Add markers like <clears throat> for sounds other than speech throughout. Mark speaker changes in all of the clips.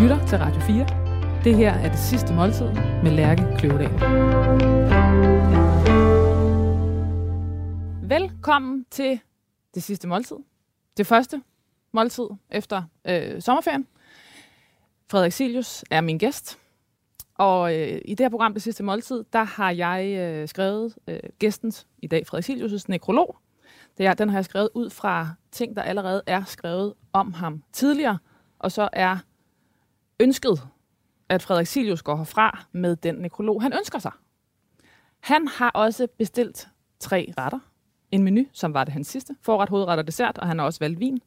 Speaker 1: lytter til Radio 4. Det her er det sidste måltid med Lærke Kløvedal. Velkommen til det sidste måltid. Det første måltid efter øh, sommerferien. Frederik Silius er min gæst. Og øh, i det her program, Det sidste måltid, der har jeg øh, skrevet øh, gæstens, i dag Frederik Silius' nekrolog. Det er, den har jeg skrevet ud fra ting, der allerede er skrevet om ham tidligere. Og så er ønsket, at Frederik Silius går herfra med den nekrolog, han ønsker sig. Han har også bestilt tre retter. En menu, som var det hans sidste. Forret, hovedret og dessert, og han har også valgt vin.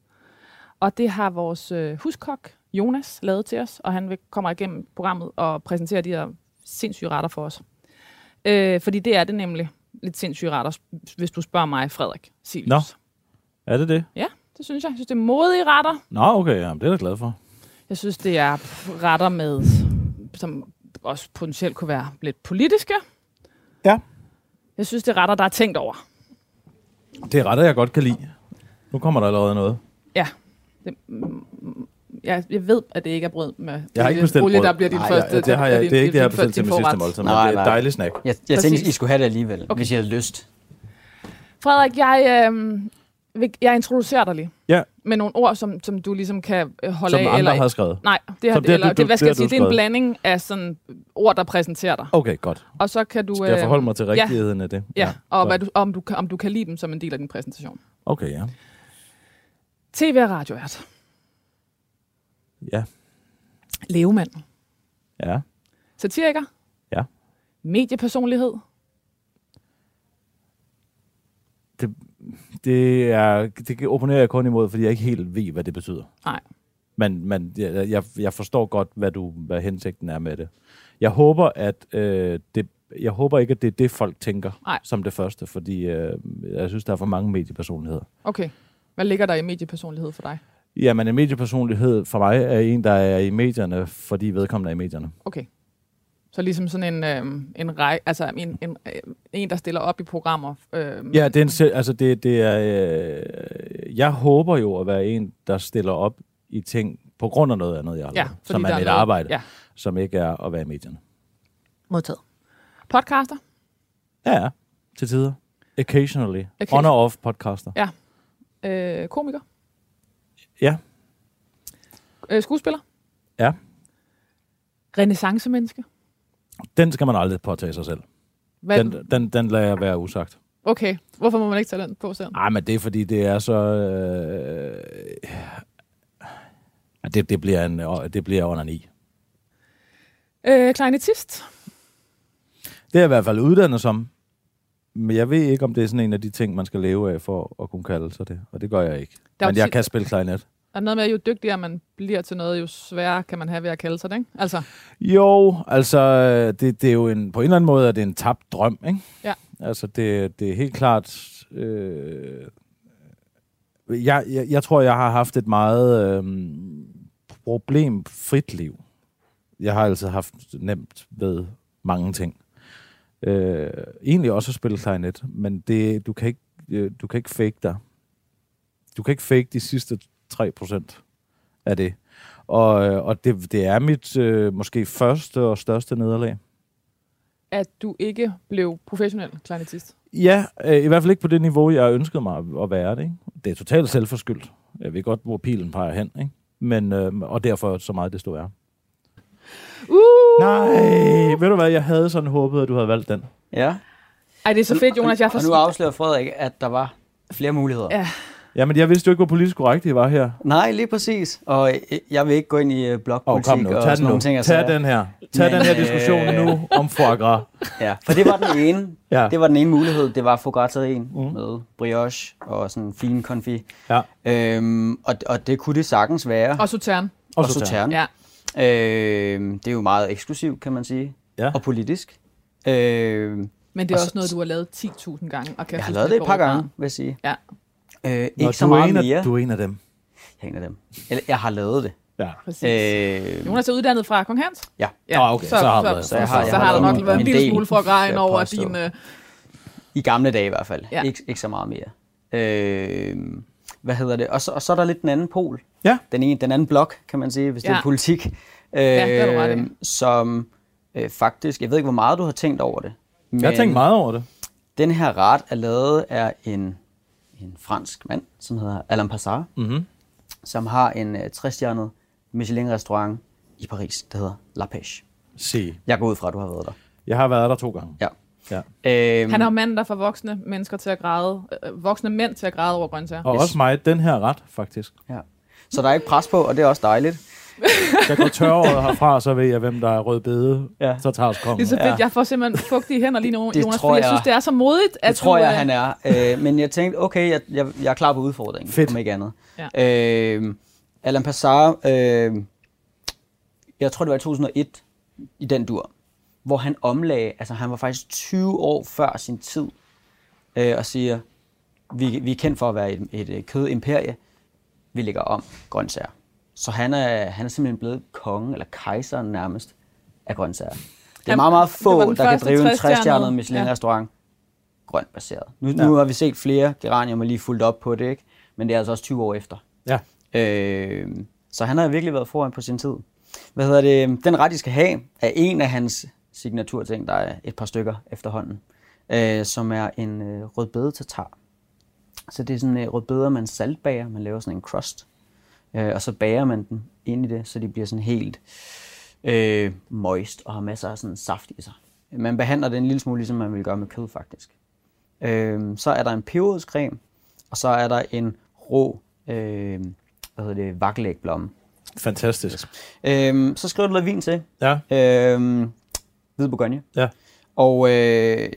Speaker 1: Og det har vores øh, huskok, Jonas, lavet til os, og han vil kommer igennem programmet og præsentere de her sindssyge retter for os. Øh, fordi det er det nemlig lidt sindssyge retter, hvis du spørger mig, Frederik Silius.
Speaker 2: Nå. Er det det?
Speaker 1: Ja, det synes jeg. Jeg synes, det er modige retter.
Speaker 2: Nå, okay, jamen, det er jeg glad for.
Speaker 1: Jeg synes, det er retter med, som også potentielt kunne være lidt politiske.
Speaker 2: Ja.
Speaker 1: Jeg synes, det er retter, der er tænkt over.
Speaker 2: Det er retter, jeg godt kan lide. Nu kommer der allerede noget.
Speaker 1: Ja. Det, mm, jeg, jeg ved, at det ikke er brød med
Speaker 2: Jeg har ikke bestemt
Speaker 1: olie,
Speaker 2: brød.
Speaker 1: der bliver din
Speaker 2: Nej,
Speaker 1: første.
Speaker 2: ja, det, har
Speaker 1: er
Speaker 2: jeg,
Speaker 1: din-
Speaker 2: det er ikke det, jeg har bestilt til min sidste måltid, men
Speaker 3: Nej,
Speaker 2: det er
Speaker 3: nej.
Speaker 2: et dejligt snack.
Speaker 3: Jeg, jeg
Speaker 1: Præcis.
Speaker 3: tænkte, I skulle have det alligevel,
Speaker 1: Okay.
Speaker 3: hvis I havde lyst.
Speaker 1: Frederik, jeg, øh, jeg introducerer dig lige.
Speaker 2: Ja.
Speaker 1: Med nogle ord, som, som du ligesom kan øh, holde
Speaker 2: Som
Speaker 1: af.
Speaker 2: andre
Speaker 1: eller,
Speaker 2: har skrevet.
Speaker 1: Nej, det, har,
Speaker 2: Som det
Speaker 1: eller,
Speaker 2: du-
Speaker 1: det, hvad
Speaker 2: det
Speaker 1: skal
Speaker 2: har
Speaker 1: jeg sige, det er en blanding af sådan ord, der præsenterer dig.
Speaker 2: Okay, godt.
Speaker 1: Og så kan du...
Speaker 2: Skal jeg
Speaker 1: øh,
Speaker 2: forholde mig til
Speaker 1: ja.
Speaker 2: rigtigheden af det?
Speaker 1: Ja, og
Speaker 2: godt.
Speaker 1: hvad du, om, du, kan- om du kan lide dem som en del af din præsentation.
Speaker 2: Okay, ja.
Speaker 1: TV og radiovært.
Speaker 2: Ja.
Speaker 1: Levemand.
Speaker 2: Ja.
Speaker 1: Satiriker.
Speaker 2: Ja.
Speaker 1: Mediepersonlighed.
Speaker 2: Det, er, det opponerer jeg kun imod, fordi jeg ikke helt ved, hvad det betyder.
Speaker 1: Nej.
Speaker 2: Men, men jeg, jeg, forstår godt, hvad, du, hvad hensigten er med det. Jeg håber, at øh, det, jeg håber ikke, at det er det, folk tænker
Speaker 1: Nej.
Speaker 2: som det første, fordi øh, jeg synes, der er for mange mediepersonligheder.
Speaker 1: Okay. Hvad ligger der i mediepersonlighed for dig?
Speaker 2: Jamen, en mediepersonlighed for mig er en, der er i medierne, fordi vedkommende er i medierne.
Speaker 1: Okay. Så ligesom sådan en, øh, en rej, altså en, en, øh, en, der stiller op i programmer. Øh,
Speaker 2: Ja, det er en, altså det, det er, øh, jeg håber jo at være en, der stiller op i ting på grund af noget andet, jeg har
Speaker 1: ja
Speaker 2: lavet, som er mit
Speaker 1: noget-
Speaker 2: arbejde,
Speaker 1: Ja,
Speaker 2: som ikke er at være i medierne.
Speaker 1: modtaget. Podcaster.
Speaker 2: Ja, ja, til tider. Occasionally.
Speaker 1: Occasion-
Speaker 2: On og off podcaster.
Speaker 1: Øh, komiker.
Speaker 2: Ja.
Speaker 1: Øh, skuespiller.
Speaker 2: Ja.
Speaker 1: Renaissance-menneske.
Speaker 2: Den skal man aldrig påtage sig selv.
Speaker 1: Hvad,
Speaker 2: Den, den, den lader jeg være usagt.
Speaker 1: Okay, hvorfor må man ikke tage den på selv?
Speaker 2: Nej, men det er fordi, det er så... Øh, det, det bliver en, det bliver under ni.
Speaker 1: Øh, kleinetist.
Speaker 2: Det er jeg i hvert fald uddannet som. Men jeg ved ikke, om det er sådan en af de ting, man skal leve af for at kunne kalde sig det. Og det gør jeg ikke.
Speaker 1: Der er
Speaker 2: Men jeg kan spille klarinet.
Speaker 1: Er noget med, at jo dygtigere man bliver til noget, jo sværere kan man have ved at kalde sig det, ikke? Altså,
Speaker 2: Jo, altså, det, det er jo en, på en eller anden måde, at det er en tabt drøm, ikke?
Speaker 1: Ja.
Speaker 2: Altså, det, det er helt klart... Øh, jeg, jeg, jeg tror, jeg har haft et meget øh, problemfrit liv. Jeg har altid haft nemt ved mange ting. Øh, egentlig også at spille klarinet, men det, du, kan ikke, øh, du kan ikke fake dig. Du kan ikke fake de sidste 3% af det. Og, øh, og det, det er mit øh, måske første og største nederlag.
Speaker 1: at du ikke blev professionel kleinetist.
Speaker 2: Ja, øh, i hvert fald ikke på det niveau, jeg ønskede mig at- være det. Ikke? Det er totalt selvforskyldt. Jeg ved godt, hvor pilen peger hen. Ikke? Men, øh, og derfor så meget desto er.
Speaker 1: Uh!
Speaker 2: Nej, ved du hvad, jeg havde sådan håbet, at du havde valgt den.
Speaker 3: Ja.
Speaker 1: Ej, det er så fedt, Jonas. Jeg
Speaker 3: Og nu afslører Frederik, at der var flere muligheder.
Speaker 1: Ja.
Speaker 2: Jamen, jeg vidste jo ikke, hvor politisk korrekt det var her.
Speaker 3: Nej, lige præcis. Og øh, jeg vil ikke gå ind i
Speaker 2: oh,
Speaker 3: blokpolitik
Speaker 2: kom nu,
Speaker 3: og
Speaker 2: tag
Speaker 3: sådan nogle ting. og
Speaker 2: Tag den her. Tag
Speaker 3: Men,
Speaker 2: den her diskussion
Speaker 3: øh,
Speaker 2: nu om foie gras. <laughs>
Speaker 3: Ja, for det var den ene.
Speaker 2: Ja.
Speaker 3: Det var den ene mulighed. Det var foie
Speaker 2: Mm.
Speaker 3: med brioche og sådan fin konfi.
Speaker 2: Ja.
Speaker 3: Øhm, og, og det kunne det sagtens være.
Speaker 1: Og Sautern.
Speaker 3: og
Speaker 2: sauterne.
Speaker 3: sauterne.
Speaker 1: Ja.
Speaker 3: Øhm, det er jo meget eksklusivt, kan man sige.
Speaker 2: Ja.
Speaker 3: Og politisk. Øhm,
Speaker 1: Men det er
Speaker 3: Og
Speaker 1: også
Speaker 3: så-
Speaker 1: noget, du har lavet 10.000 gange. Og kan
Speaker 3: jeg har lavet det et par gange, vil jeg sige.
Speaker 1: Ja.
Speaker 3: Øh, ikke
Speaker 2: Nå,
Speaker 3: så
Speaker 2: er
Speaker 3: meget
Speaker 2: en af,
Speaker 3: mere.
Speaker 2: du er en af dem.
Speaker 3: Jeg er en af dem. Eller, jeg har lavet det.
Speaker 2: Ja.
Speaker 1: Præcis.
Speaker 3: Øh,
Speaker 1: Jonas er uddannet fra Kong Hans.
Speaker 3: ja.
Speaker 2: Nå, okay, så har
Speaker 1: så,
Speaker 2: det-
Speaker 1: så,
Speaker 2: så
Speaker 1: så,
Speaker 2: jeg
Speaker 1: så,
Speaker 2: har-
Speaker 1: så, har
Speaker 2: har
Speaker 1: der nok været en lille smule for
Speaker 3: jeg
Speaker 1: over din... Øh,
Speaker 3: I gamle dage i hvert fald.
Speaker 1: Ja.
Speaker 3: Ja. Ikke, ikke så meget mere. Øh, hvad hedder det? Og så, og så er der lidt den anden pol.
Speaker 2: Ja.
Speaker 3: Den, ene, den anden blok, kan man sige, hvis det
Speaker 1: Ja.
Speaker 3: er politik. Øh,
Speaker 1: det har du ret i.
Speaker 3: Som øh, faktisk, jeg ved ikke, hvor meget du har tænkt over det. Men
Speaker 2: Jeg har tænkt meget over det.
Speaker 3: Den her ret er lavet af en, en fransk mand, som hedder Alain Passard,
Speaker 2: Mm-hmm.
Speaker 3: som har en øh, 60-stjernet Michelin-restaurant i Paris, der hedder La Pêche.
Speaker 2: Se.
Speaker 3: Jeg går ud fra, at du har været der.
Speaker 2: Jeg har været der to gange.
Speaker 3: Ja.
Speaker 2: Ja.
Speaker 3: Øhm,
Speaker 1: Han jo manden, der får voksne mennesker til at græde, øh, voksne mænd til at græde over grøntsager.
Speaker 2: Og
Speaker 3: Yes.
Speaker 2: også mig, den her ret, faktisk.
Speaker 3: ja. Så der er ikke pres på, og det er også dejligt. <laughs>
Speaker 2: Jeg går tørret herfra, så ved jeg, hvem der er rødbede.
Speaker 3: Ja.
Speaker 2: Så tager os kongen.
Speaker 1: Det er så fedt,
Speaker 3: Ja.
Speaker 1: jeg får simpelthen fugtige hænder lige nu,
Speaker 3: Det
Speaker 1: Jonas,
Speaker 3: tror
Speaker 1: jeg,
Speaker 3: jeg-
Speaker 1: synes, det er så modigt, at
Speaker 3: Det tror
Speaker 1: du,
Speaker 3: jeg,
Speaker 1: øh,
Speaker 3: han er. Øh, men jeg tænkte, okay, jeg, jeg, jeg er klar på udfordringen,
Speaker 2: Fedt.
Speaker 3: om ikke andet.
Speaker 1: Ja.
Speaker 3: Øh, Alain Passard, øh, jeg tror det var i 2001, i den dur, hvor han omlagde, altså han var faktisk 20 år før sin tid, øh, og siger, vi, vi er kendt for at være et, et, et kødimperie, vi lægger om grøntsager. Så han er, han er simpelthen blevet konge, eller kejseren nærmest, af grøntsager. Det er meget, meget få, der kan drive en
Speaker 1: 60-stjernede,
Speaker 3: 60-stjernet Michelin-restaurant grønt baseret. Nu,
Speaker 2: Ja.
Speaker 3: nu har vi set flere geranium og lige fuldt op på det, ikke? men det er altså også 20 år efter.
Speaker 2: Ja.
Speaker 3: Øh, så han har virkelig været foran på sin tid. Hvad hedder det? Den ret, I skal have, er en af hans signaturting. Der er et par stykker efterhånden. Øh, som er en øh, rødbede tatar. Så det er sådan en øh, rødbeder, man saltbager. Man laver sådan en crust. Øh, og så bager man dem ind i det, så de bliver sådan helt øh, moist og har masser af sådan saft i sig. Man behandler det en lille smule, ligesom man vil gøre med kød faktisk. Øh, så er der en peberrodscreme, og så er der en rå øh, hvad hedder det, vakkelægblomme.
Speaker 2: Fantastisk.
Speaker 3: Øh, så skriver du noget vin til.
Speaker 2: Ja.
Speaker 3: Øh, hvid bourgogne.
Speaker 2: Ja.
Speaker 3: Og øh,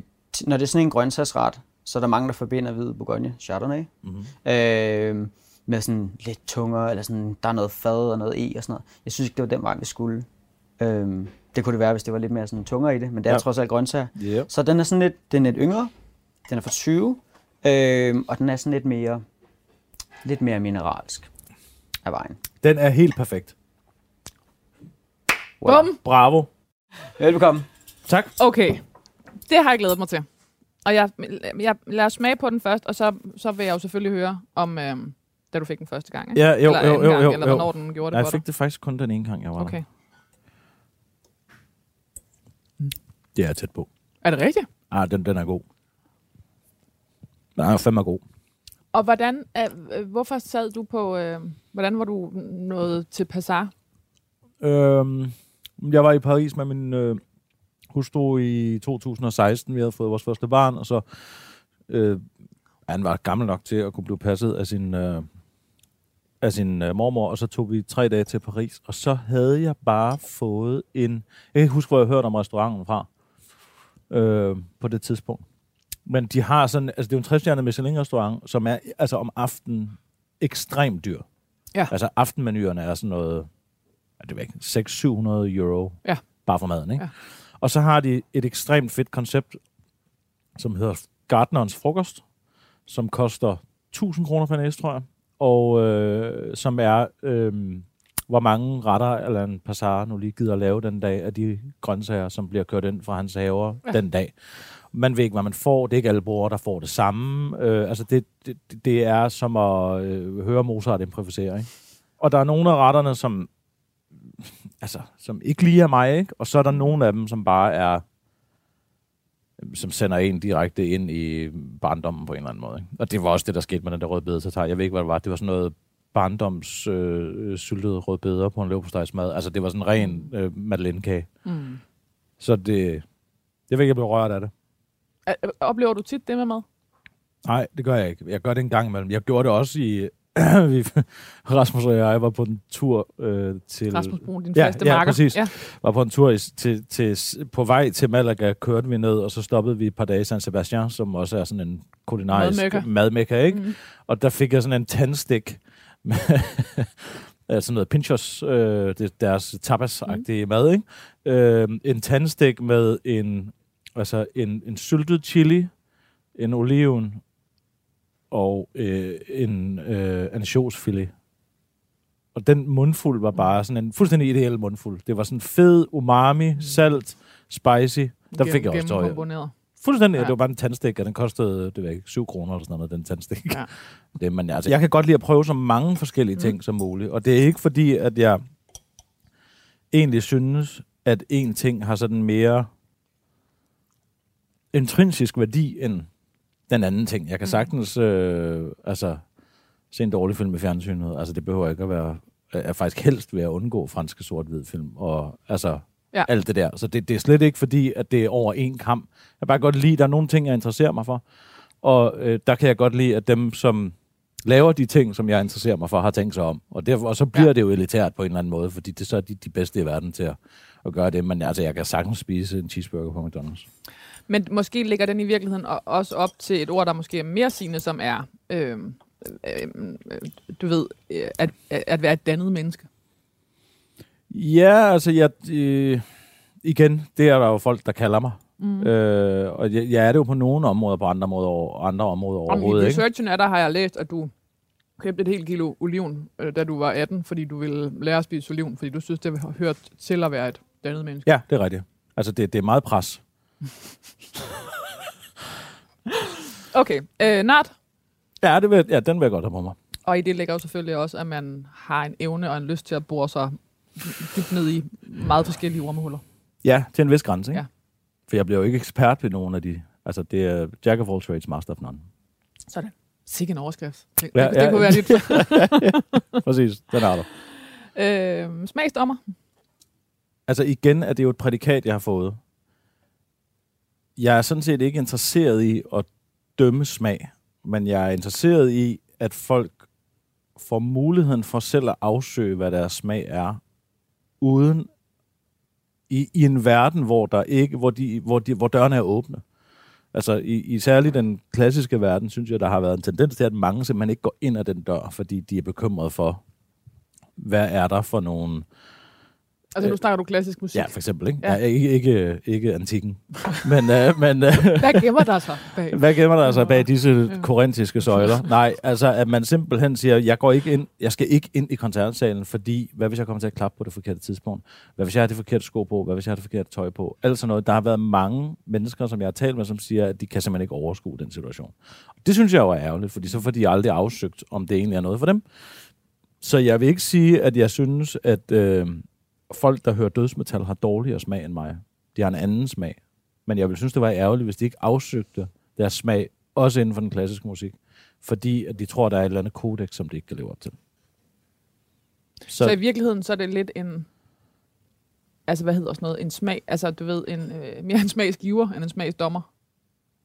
Speaker 3: når det er sådan en grøntsagsret, så er der mange, der forbinder hvid bourgogne, chardonnay,
Speaker 2: Mm-hmm.
Speaker 3: øh, med sådan lidt tungere, eller sådan, der er noget fad og noget e og sådan noget. Jeg synes ikke, det var den vej, vi skulle. Øh, det kunne det være, hvis det var lidt mere sådan tungere i det, men det er
Speaker 2: Ja.
Speaker 3: trods alt grøntsager.
Speaker 2: Yep.
Speaker 3: Så den er sådan lidt, den er lidt yngre, den er fra 20, øh, og den er sådan lidt mere, lidt mere mineralsk af vejen.
Speaker 2: Den er helt perfekt.
Speaker 1: Bum!
Speaker 2: Bravo.
Speaker 3: Velbekomme.
Speaker 2: Tak.
Speaker 1: Okay, det har jeg glædet mig til. Og jeg, jeg lad os smage på den først, og så, så vil jeg jo selvfølgelig høre om, øhm, da du fik den første gang. Ikke?
Speaker 2: Ja, jo,
Speaker 1: eller
Speaker 2: jo, jo,
Speaker 1: gang,
Speaker 2: jo,
Speaker 1: eller
Speaker 2: jo.
Speaker 1: hvornår den gjorde det
Speaker 2: Nej, jeg fik det faktisk kun den ene gang, jeg var.
Speaker 1: Okay.
Speaker 2: der. Det er tæt på.
Speaker 1: Er det rigtigt?
Speaker 2: Ah, den, den er god. Den er fandme god.
Speaker 1: Og hvordan, øh, øh, hvorfor sad du på, øh, hvordan var du nået til Passar?
Speaker 2: Øhm, jeg var i Paris med min øh, hustru i 2016. Vi havde fået vores første barn, og så øh, han var gammel nok til at kunne blive passet af sin, øh, af sin øh, mormor, og så tog vi tre dage til Paris, og så havde jeg bare fået en... Jeg kan ikke huske, hvor jeg hørte om restauranten fra øh, på det tidspunkt. Men de har sådan... Altså, det er jo en trestjernet Michelin-restaurant, som er altså om aftenen ekstremt dyr.
Speaker 1: Ja.
Speaker 2: Altså, aftenmenuerne er sådan noget ja, det ved jeg ikke, 600-700 euro
Speaker 1: Ja.
Speaker 2: bare for maden. Ikke?
Speaker 1: Ja.
Speaker 2: Og så har de et ekstremt fedt koncept, som hedder Gartnerens Frokost, som koster 1000 kroner for en æs, tror jeg, og øh, som er, øh, hvor mange retter eller en passar nu lige gider lave den dag af de grøntsager, som bliver kørt ind fra hans haver
Speaker 1: ja.
Speaker 2: den dag. Man ved ikke, hvad man får. Det er ikke alle brugere, der får det samme. Øh, altså, det, det, det er som at øh, høre Mozart improvisere. Ikke? Og der er nogle af retterne, som altså, som ikke lige er mig, ikke? Og så er der nogle af dem, som bare er som sender en direkte ind i barndommen på en eller anden måde. Ikke? Og det var også det, der skete med den der rødbede tatar. Jeg ved ikke, hvad det var. Det var sådan noget barndoms øh, syltede rødbeder på en leverpostejsmad. Altså, det var sådan en ren øh, madeleinekage.
Speaker 1: Mm.
Speaker 2: Så det, jeg ved ikke, jeg blev rørt af det.
Speaker 1: Er- Oplever du tit det med mad?
Speaker 2: Nej, det gør jeg ikke. Jeg gør det en gang imellem. Jeg gjorde det også i... <clears throat> vi, Rasmus og jeg var på en tur øh, til...
Speaker 1: Rasmus Brun, din
Speaker 2: Ja,
Speaker 1: faste
Speaker 2: ja,
Speaker 1: marker.
Speaker 2: præcis.
Speaker 1: Ja.
Speaker 2: var på en tur i, til, til, på vej til Malaga, kørte vi ned, og så stoppede vi et par dage i San Sebastian, som også er sådan en kulinarisk
Speaker 1: Madmekka.
Speaker 2: madmekka ikke?
Speaker 1: Mm.
Speaker 2: Og der fik jeg sådan en tandstik med <laughs> altså noget pinchos, øh, det er deres tapas-agtige mm. mad, ikke? Øh, en tandstik med en, altså en, en syltet chili, en oliven og øh, en øh, ansjosfilet. Og den mundfuld var bare sådan en fuldstændig ideel mundfuld. Det var sådan fed, umami, salt, spicy. Der fik jeg også tøj. Fuldstændig. Ja. Det var bare en tandstik, og den kostede, det jeg ikke, 7 kroner eller sådan noget, den tandstik.
Speaker 1: Ja. <laughs>
Speaker 2: Det, men altså, jeg kan godt lide at prøve så mange forskellige ting
Speaker 1: Mm.
Speaker 2: som muligt. Og det er ikke fordi, at jeg egentlig synes, at en ting har sådan mere intrinsisk værdi end den anden ting. Jeg kan
Speaker 1: Mm.
Speaker 2: sagtens øh, altså, se en dårlig film i fjernsynet. Altså, det behøver ikke at være... Jeg er faktisk helst ved at undgå franske sort-hvid film. Og altså,
Speaker 1: Ja.
Speaker 2: alt det der. Så det, det er slet ikke fordi, at det er over en kamp. Jeg kan bare godt lide, at der er nogle ting, jeg interesserer mig for. Og øh, der kan jeg godt lide, at dem, som laver de ting, som jeg interesserer mig for, har tænkt sig om. Og, derfor, og så bliver ja.
Speaker 1: Ja.
Speaker 2: det jo elitært på en eller anden måde, fordi det så er de, de bedste i verden til at, at gøre det. Men altså, jeg kan sagtens spise en cheeseburger på McDonald's.
Speaker 1: Men måske ligger den i virkeligheden også op til et ord, der måske er mere sigende, som er, øh, øh, du ved, øh, at, at være et dannet menneske.
Speaker 2: Ja, altså, jeg, øh, igen, det er der jo folk, der kalder mig. Mm. Øh, og jeg, jeg er det jo på nogle områder, på andre områder, og andre områder
Speaker 1: Om i
Speaker 2: overhovedet ikke.
Speaker 1: researchen af dig har jeg læst, at du købte et helt kilo oliven, øh, da du var 18, fordi du ville lære at spise oliven, fordi du synes, det har hørt til at være et dannet menneske.
Speaker 2: Ja, det er rigtigt. Altså, det, det er meget pres. <laughs>
Speaker 1: Okay, øh, Nart.
Speaker 2: Ja, det vil, ja, den vil jeg godt have på mig.
Speaker 1: Og i det ligger jo selvfølgelig også, at man har en evne og en lyst til at bore sig dybt ned i meget forskellige ormehuller.
Speaker 2: Ja, til en vis grænse, ikke?
Speaker 1: Ja.
Speaker 2: For jeg bliver jo ikke ekspert ved nogen af de... Altså, det er Jack of all trades, master of none.
Speaker 1: Sådan. Sikke en overskrift. Det,
Speaker 2: Ja,
Speaker 1: ja, det,
Speaker 2: ja.
Speaker 1: det kunne være lidt... <laughs>
Speaker 2: Præcis, den er der.
Speaker 1: øh, smagsdommer.
Speaker 2: Altså igen er det jo et prædikat, jeg har fået. Jeg er sådan set ikke interesseret i at dømme smag, men jeg er interesseret i, at folk får muligheden for selv at afsøge, hvad deres smag er, uden i, i en verden, hvor der ikke, hvor, de, hvor, de, hvor dørene er åbne. Altså i, i særligt den klassiske verden, synes jeg, der har været en tendens til, at mange simpelthen ikke går ind ad den dør, fordi de er bekymrede for, hvad er der for nogle
Speaker 1: Altså nu snakker du klassisk musik.
Speaker 2: Ja, for eksempel. Ikke,
Speaker 1: Ja.
Speaker 2: ja. Ja, ikke, ikke, ikke antikken. men øh, men øh,
Speaker 1: Hvad gemmer der sig bag? <laughs>
Speaker 2: hvad gemmer der sig bag disse korintiske søjler? Nej, altså at man simpelthen siger, jeg går ikke ind, jeg skal ikke ind i koncertsalen, fordi hvad hvis jeg kommer til at klappe på det forkerte tidspunkt? Hvad hvis jeg har det forkerte sko på? Hvad hvis jeg har det forkerte tøj på? Alt sådan noget. Der har været mange mennesker, som jeg har talt med, som siger, at de kan simpelthen ikke overskue den situation. Det synes jeg jo er ærgerligt, fordi så får de aldrig afsøgt, om det egentlig er noget for dem. Så jeg vil ikke sige, at jeg synes, at øh, folk, der hører dødsmetal, har dårligere smag end mig. De har en anden smag. Men jeg vil synes, det var ærgerligt, hvis de ikke afsøgte deres smag, også inden for den klassiske musik. Fordi at de tror, der er et eller andet kodex, som de ikke kan leve op til. Så,
Speaker 1: Så i virkeligheden, så er det lidt en... Altså, hvad hedder sådan noget? En smag. Altså, du ved, en, øh, mere en smagsgiver end en smagsdommer.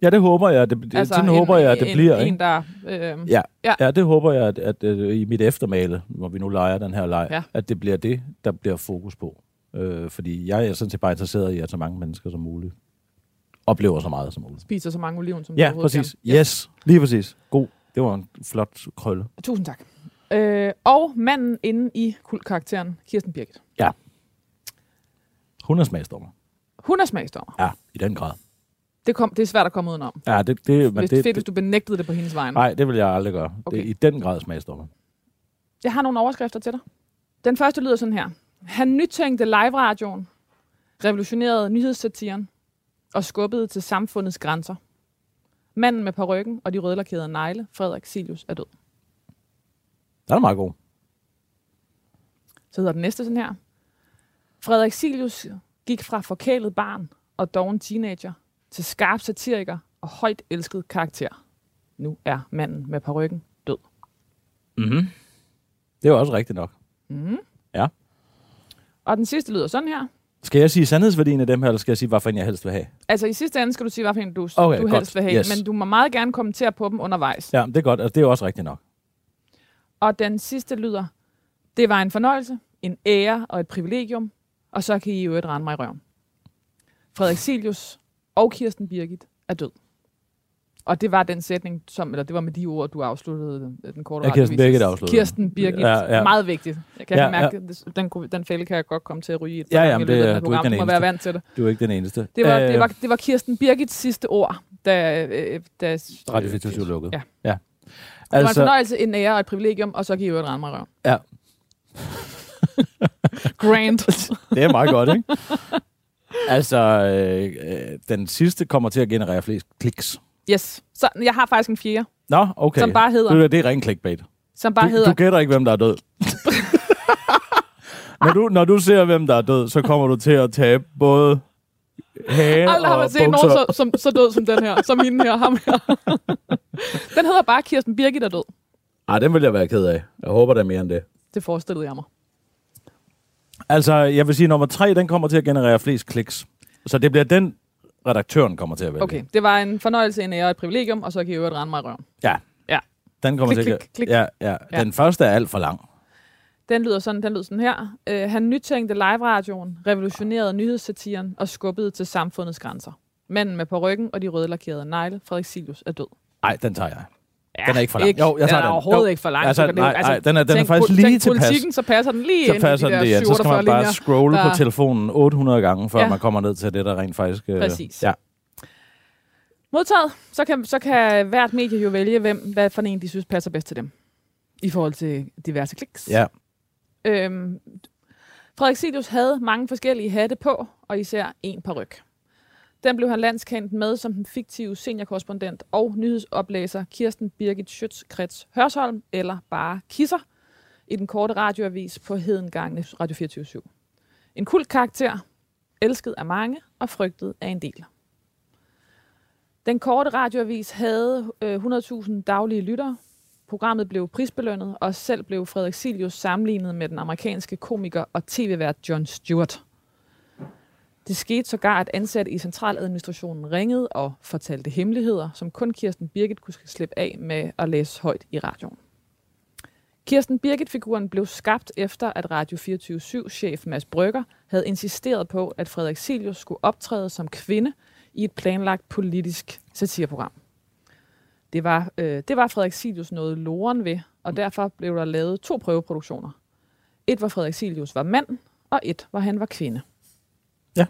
Speaker 2: Ja, det håber jeg. Det,
Speaker 1: Altså,
Speaker 2: sådan
Speaker 1: en,
Speaker 2: håber jeg, at det
Speaker 1: en,
Speaker 2: bliver.
Speaker 1: En,
Speaker 2: ikke?
Speaker 1: der... Øh,
Speaker 2: Ja,
Speaker 1: Ja.
Speaker 2: ja. ja, det håber jeg, at, at, at i mit eftermale, hvor vi nu leger den her leg,
Speaker 1: Ja.
Speaker 2: ja. at det bliver det, der bliver fokus på. Øh, fordi jeg er sådan set bare interesseret i, at så mange mennesker som muligt oplever så meget som muligt.
Speaker 1: spiser så mange oliven, som
Speaker 2: Ja, præcis.
Speaker 1: kan.
Speaker 2: Yes, lige præcis. God. Det var en flot krølle.
Speaker 1: Tusind tak. Øh, og manden inde i kultkarakteren, Kirsten Birgit.
Speaker 2: Hun er smagsdommer.
Speaker 1: Hun er smagsdommer.
Speaker 2: Ja, i den grad.
Speaker 1: Det, kom, det er svært at komme udenom.
Speaker 2: Ja, det, det, men
Speaker 1: Hvis
Speaker 2: det,
Speaker 1: fedt,
Speaker 2: det,
Speaker 1: hvis du benægtede det på hendes vegne.
Speaker 2: Nej, det vil jeg aldrig gøre. Okay. Det er i den grad smagsdommer.
Speaker 1: Jeg har nogle overskrifter til dig. Den første lyder sådan her. Han nytænkte live-radioen, revolutionerede nyhedssatiren og skubbede til samfundets grænser. Manden med ryggen og de rødlakerede negle, Frederik Silius, er død.
Speaker 2: Den er meget god.
Speaker 1: Så hedder den næste sådan her. Frederik Silius gik fra forkælet barn og doven teenager til skarp satiriker og højt elsket karakter. Nu er manden med ryggen død.
Speaker 2: Mm-hmm. Det jo også rigtigt nok.
Speaker 1: Mm.
Speaker 2: Ja.
Speaker 1: Og den sidste lyder sådan her.
Speaker 2: Skal jeg sige sandhedsværdien af dem her, eller skal jeg sige, hvorfor jeg helst vil have?
Speaker 1: Altså i sidste ende skal du sige, hvilken en du,
Speaker 2: Okay,
Speaker 1: du
Speaker 2: godt.
Speaker 1: helst vil have,
Speaker 2: Yes.
Speaker 1: men du må meget gerne kommentere på dem undervejs.
Speaker 2: Ja, det er godt. Altså, det er jo også rigtigt nok.
Speaker 1: Og den sidste lyder, det var en fornøjelse, en ære og et privilegium, og så kan I jo et rende mig i røven. Frederik Silius og Kirsten Birgit er død. Og det var den sætning, som, eller det var med de ord, du afsluttede den, den korte
Speaker 2: Ja, Kirsten. Birgit afsluttede.
Speaker 1: Kirsten Birgit,
Speaker 2: Ja, ja.
Speaker 1: meget vigtigt. Jeg kan
Speaker 2: Ja,
Speaker 1: mærke, ja. den, den fælde kan jeg godt komme til at ryge i et
Speaker 2: Ja, jamen, det
Speaker 1: af
Speaker 2: du er ikke den
Speaker 1: må være vant til det.
Speaker 2: Du er ikke den eneste.
Speaker 1: Det var,
Speaker 2: Øh,
Speaker 1: det, var, det var Kirsten Birgits sidste ord, da... øh, da
Speaker 2: Radio 24 lukket.
Speaker 1: Ja.
Speaker 2: ja.
Speaker 1: Det var en
Speaker 2: Altså,
Speaker 1: fornøjelse, en ære og et privilegium, og så kan I jo et i røven.
Speaker 2: ja,
Speaker 1: Grand. <laughs>
Speaker 2: det er meget godt, ikke? <laughs> Altså, øh, øh, den sidste kommer til at generere flest kliks.
Speaker 1: Yes. Så jeg har faktisk en fjerde,
Speaker 2: Nå, okay.
Speaker 1: som bare hedder,
Speaker 2: Det, er- det er ren clickbait.
Speaker 1: som bare
Speaker 2: du,
Speaker 1: hedder
Speaker 2: du gætter ikke, hvem der er død. <laughs> når, du, når du ser, hvem der er død, så kommer du til at tabe både hage
Speaker 1: Aldrig har man set nogen
Speaker 2: bukser.
Speaker 1: så, som, så død som den her, som hende her, ham her. den hedder bare Kirsten Birgit er død.
Speaker 2: Ej, den vil jeg være ked af. Jeg håber, der er mere end det.
Speaker 1: Det forestillede jeg mig.
Speaker 2: Altså, jeg vil sige, nummer tre, den kommer til at generere flest kliks. Så det bliver den, redaktøren kommer til at vælge.
Speaker 1: Okay, det var en fornøjelse, en ære og et privilegium, og så kan I øvrigt rende mig i røven.
Speaker 2: Ja.
Speaker 1: Ja.
Speaker 2: Den kommer
Speaker 1: Klik,
Speaker 2: til at...
Speaker 1: klik, klik.
Speaker 2: Ja, ja.
Speaker 1: Ja.
Speaker 2: Den første er alt for lang.
Speaker 1: Den lyder sådan, den lyder sådan her. Øh, han nytænkte live-radioen, revolutionerede nyhedssatiren og skubbede til samfundets grænser. Manden med på ryggen og de røde lakerede negle, Frederik Silius, er død.
Speaker 2: Nej, den tager jeg.
Speaker 1: Ja,
Speaker 2: Den er ikke for lang. Jo, jeg tager
Speaker 1: den. er
Speaker 2: den.
Speaker 1: overhovedet
Speaker 2: Jo.
Speaker 1: ikke for lang.
Speaker 2: Altså,
Speaker 1: jo-
Speaker 2: nej, nej, den er- den er
Speaker 1: tænk
Speaker 2: faktisk
Speaker 1: pol-
Speaker 2: lige
Speaker 1: tænk
Speaker 2: tilpas.
Speaker 1: politikken, så passer den lige
Speaker 2: Så
Speaker 1: ind
Speaker 2: passer
Speaker 1: i de
Speaker 2: den det, ja. Så skal
Speaker 1: 47
Speaker 2: man bare
Speaker 1: linjer.
Speaker 2: scrolle
Speaker 1: der-
Speaker 2: på telefonen 800 gange, før
Speaker 1: Ja.
Speaker 2: man kommer ned til det, der rent faktisk... øh,
Speaker 1: Præcis.
Speaker 2: Ja.
Speaker 1: Modtaget, så kan, så kan hvert medie jo vælge, hvem, hvad for en de synes passer bedst til dem. I forhold til diverse kliks.
Speaker 2: ja.
Speaker 1: Øhm, Frederik Silius havde mange forskellige hatte på, og især en paryk. Den blev han landskendt med som den fiktive seniorkorrespondent og nyhedsoplæser Kirsten Birgit Schøtz-Krets Hørsholm, eller bare Kisser, i den korte radioavis på Hedengangne Radio 24 En kult karakter, elsket af mange og frygtet af en del. Den korte radioavis havde øh, 100.000 daglige lyttere, Programmet blev prisbelønnet, og selv blev Frederik Silius sammenlignet med den amerikanske komiker og tv-vært John Stewart. Det skete sågar, at ansatte i centraladministrationen ringede og fortalte hemmeligheder, som kun Kirsten Birgit kunne slippe af med at læse højt i radioen. Kirsten Birgit-figuren blev skabt efter, at Radio 24-7-chef Mads Brygger havde insisteret på, at Frederik Silius skulle optræde som kvinde i et planlagt politisk satireprogram. Det var, øh, det var Frederik Silius noget loren ved, og derfor blev der lavet to prøveproduktioner. Et hvor Frederik Silius var mand, og et hvor han var kvinde.
Speaker 2: Ja.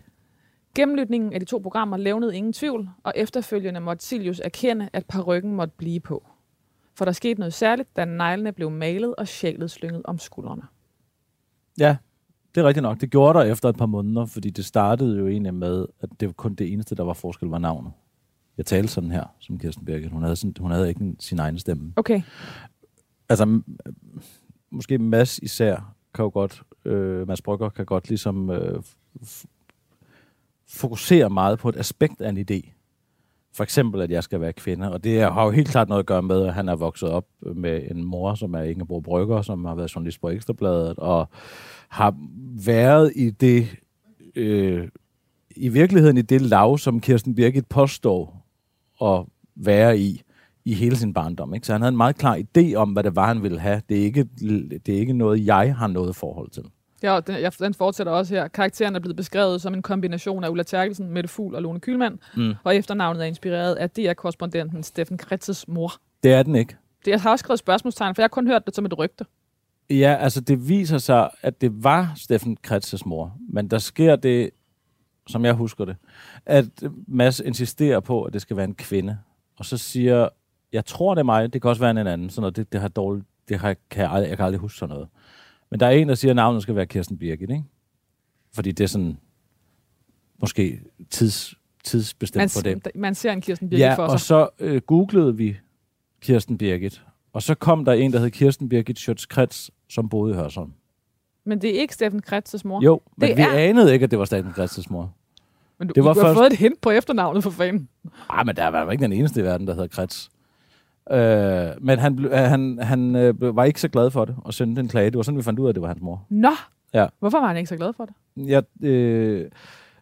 Speaker 1: Gennemlytningen af de to programmer levnede ingen tvivl, og efterfølgende måtte Silius erkende, at parykken måtte blive på. For der skete noget særligt, da neglene blev malet og sjælet slynget om skuldrene.
Speaker 2: Ja, det er rigtigt nok. Det gjorde der efter et par måneder, fordi det startede jo egentlig med, at det var kun det eneste, der var forskel, var navnet. Jeg talte sådan her, som Kirsten Birgit. Hun havde, sådan, hun havde ikke sin egen stemme.
Speaker 1: Okay,
Speaker 2: Altså, måske Mads især kan jo godt, øh, Mads Brygger kan godt ligesom øh, fokuserer fokusere meget på et aspekt af en idé. For eksempel, at jeg skal være kvinde. Og det har jo helt klart noget at gøre med, at han er vokset op med en mor, som er Ingeborg Brygger, som har været journalist på Ekstrabladet, og har været i det, øh, i virkeligheden i det lav, som Kirsten Birgit påstår at være i, i hele sin barndom. Ikke? Så han havde en meget klar idé om, hvad det var, han ville have. Det er ikke, det er ikke noget, jeg har noget forhold til
Speaker 1: ja, den, jeg, den fortsætter også her. Karakteren er blevet beskrevet som en kombination af Ulla Terkelsen, Mette Fugl og Lone Kylmand,
Speaker 2: Mm.
Speaker 1: og efternavnet er inspireret af DR-korrespondenten Steffen Kretzes mor.
Speaker 2: Det er den ikke.
Speaker 1: Det, jeg har også skrevet spørgsmålstegn, for jeg har kun hørt det som et rygte.
Speaker 2: Ja, altså det viser sig, at det var Steffen Kretzes mor. Men der sker det, som jeg husker det, at Mads insisterer på, at det skal være en kvinde. Og så siger, jeg tror det er mig, det kan også være en anden. Sådan noget, det, det har dårligt, det har, kan jeg, aldrig, jeg kan aldrig huske sådan noget. Men der er en, der siger, at navnet skal være Kirsten Birgit, ikke? Fordi det er sådan, måske tids, tidsbestemt
Speaker 1: Man,
Speaker 2: for det.
Speaker 1: man ser en Kirsten Birgit
Speaker 2: Ja,
Speaker 1: for
Speaker 2: og
Speaker 1: sig.
Speaker 2: så øh, googlede vi Kirsten Birgit. Og så kom der en, der hed Kirsten Birgit Schøtz-Krets, som boede i Hørsholm.
Speaker 1: Men det er ikke Steffen Kretzes mor.
Speaker 2: Jo, men
Speaker 1: Det
Speaker 2: vi
Speaker 1: er-
Speaker 2: anede ikke, at det var Staten Kristus mor.
Speaker 1: Men du,
Speaker 2: det var
Speaker 1: du har
Speaker 2: først-
Speaker 1: fået et hint på efternavnet for fanden.
Speaker 2: Ah, men der var ikke den eneste i verden, der hedder Krets. Øh, men han, øh, han, han øh, var ikke så glad for det, og sendte en klage. Det var sådan, vi fandt ud af, at det var hans mor.
Speaker 1: Nå!
Speaker 2: Ja.
Speaker 1: Hvorfor var han ikke så glad for det?
Speaker 2: Jeg, øh,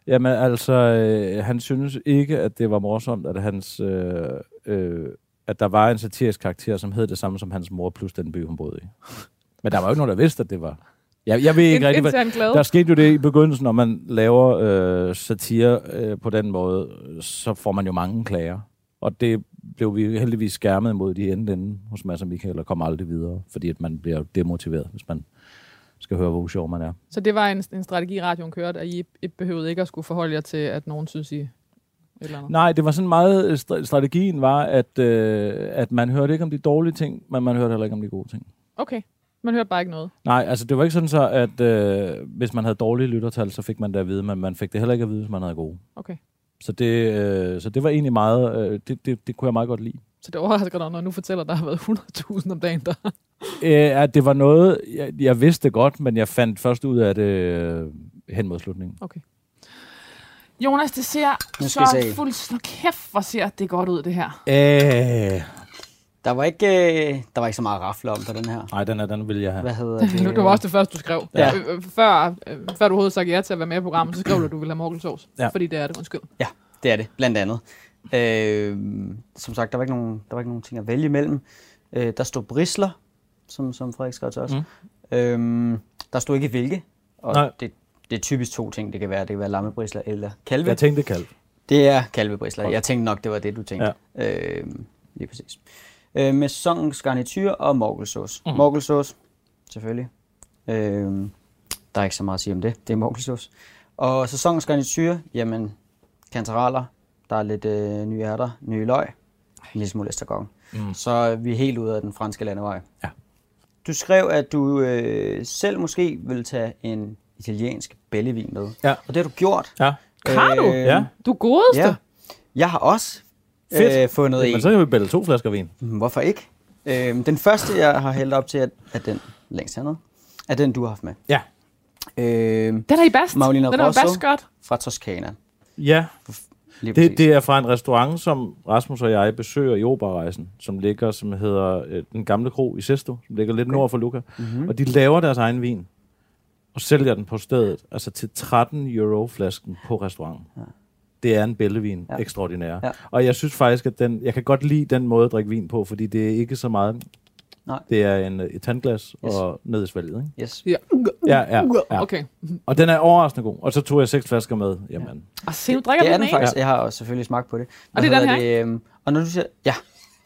Speaker 2: jamen, altså, øh, han synes ikke, at det var morsomt, at, hans, øh, øh, at der var en satirisk karakter, som hed det samme som hans mor, plus den by, hun boede i. Men der var jo ikke nogen, der vidste, at det var... Jeg, jeg ved ikke rigtig, hvad. Der skete jo det i begyndelsen, når man laver øh, satire øh, på den måde, så får man jo mange klager. Og det blev vi heldigvis skærmet imod de ende ende hos Mads og Michael, og kom aldrig videre, fordi at man bliver demotiveret, hvis man skal høre, hvor sjov man er.
Speaker 1: Så det var en, en strategi, radioen kørte, at I, I behøvede ikke at skulle forholde jer til, at nogen synes, I... et Eller andet.
Speaker 2: Nej, det var sådan meget, stra- strategien var, at, øh, at man hørte ikke om de dårlige ting, men man hørte heller ikke om de gode ting.
Speaker 1: Okay. Man hørte bare ikke noget.
Speaker 2: Nej, altså det var ikke sådan så, at øh, hvis man havde dårlige lyttertal, så fik man det at vide, men man fik det heller ikke at vide, hvis man havde gode.
Speaker 1: Okay.
Speaker 2: Så det, øh, så det var egentlig meget, øh, det, det, det kunne jeg meget godt lide.
Speaker 1: Så det overrasker dig, når jeg nu fortæller, at der har været 100.000 om dagen der.
Speaker 2: Øh, at det var noget, jeg, jeg vidste godt, men jeg fandt først ud af det øh, hen mod slutningen.
Speaker 1: Okay. Jonas, det ser så fuldt... Kæft, hvor ser det godt ud, det her.
Speaker 2: Øh,
Speaker 3: Der var ikke, øh, der var ikke så meget rafle om på den her.
Speaker 2: nej, den, er, den vil jeg have.
Speaker 3: Hvad hedder <laughs> det?
Speaker 1: Det var også det første, du skrev.
Speaker 3: Ja.
Speaker 1: Øh, øh, Før, øh, før du overhovedet sagde ja til at være med i programmet, så skrev du, at du ville have morgelsovs.
Speaker 2: Ja.
Speaker 1: Fordi det er det, undskyld.
Speaker 3: Ja, det er det, blandt andet. Øh, som sagt, der var, ikke nogen, der var ikke nogen ting at vælge imellem. Øh, der stod brisler, som, som Frederik skrev til os. Mm. Øh, der stod ikke hvilke, og
Speaker 2: Nej.
Speaker 3: det, det er typisk to ting, det kan være. Det kan være lammebrisler eller kalve.
Speaker 2: Jeg tænkte kald.
Speaker 3: Det er kalvebrisler. Jeg tænkte nok, det var det, du tænkte.
Speaker 2: Ja.
Speaker 3: Øh, lige præcis. Øh, med sæsonens garnityr og morgelsauce. Mm. Morgelsauce, selvfølgelig. Øh, der er ikke så meget at sige om det. Det er morgelsauce. Og sæsonens garnityr, jamen, kantareller, der er lidt øh, nye ærter, nye løg, en lille smule estragon. Mm. Så er vi helt ude af den franske landevej.
Speaker 2: Ja.
Speaker 3: Du skrev, at du øh, selv måske vil tage en italiensk bellevin med.
Speaker 2: Ja.
Speaker 3: Og det har du gjort.
Speaker 2: Ja.
Speaker 1: Har du?
Speaker 2: Ja.
Speaker 1: Du godeste.
Speaker 3: Ja. Jeg har også
Speaker 2: Fedt.
Speaker 3: øh, fundet
Speaker 2: Men
Speaker 3: en.
Speaker 2: så kan vi bælge to flasker vin.
Speaker 3: Hmm, Hvorfor ikke? Øh, den første, jeg har hældt op til, er, er den længst hernede. Er den, du har haft med.
Speaker 2: Ja.
Speaker 3: Øh,
Speaker 1: Den er i bast.
Speaker 3: Maulina
Speaker 1: Den er
Speaker 3: Rosso.
Speaker 1: bast godt.
Speaker 3: fra Toskana.
Speaker 2: Ja, det, det er fra en restaurant, som Rasmus og jeg besøger i Oberrejsen, som ligger, som hedder øh, Den Gamle Kro i Sesto, som ligger lidt okay. nord for Luca. Mm-hmm. Og de laver deres egen vin, og sælger den på stedet, altså til 13 euro flasken på restauranten. Ja. Det er en bællevin, ja.
Speaker 3: Ja.
Speaker 2: ekstraordinær.
Speaker 3: Ja.
Speaker 2: Og jeg synes faktisk, at den, jeg kan godt lide den måde at drikke vin på, fordi det er ikke så meget...
Speaker 3: Nej.
Speaker 2: Det er en, et tandglas yes. og ned i svælget, ikke?
Speaker 3: Yes.
Speaker 1: Ja.
Speaker 2: Ja, ja, ja.
Speaker 1: Okay.
Speaker 2: Og den er overraskende god. Og så tog jeg seks flasker med. Jamen,
Speaker 1: Og se, nu drikker
Speaker 3: Det
Speaker 1: du
Speaker 3: er
Speaker 1: den
Speaker 3: faktisk. Jeg har også selvfølgelig smagt på det.
Speaker 1: Og det er den her,
Speaker 3: det, øhm, Og når du siger, ja,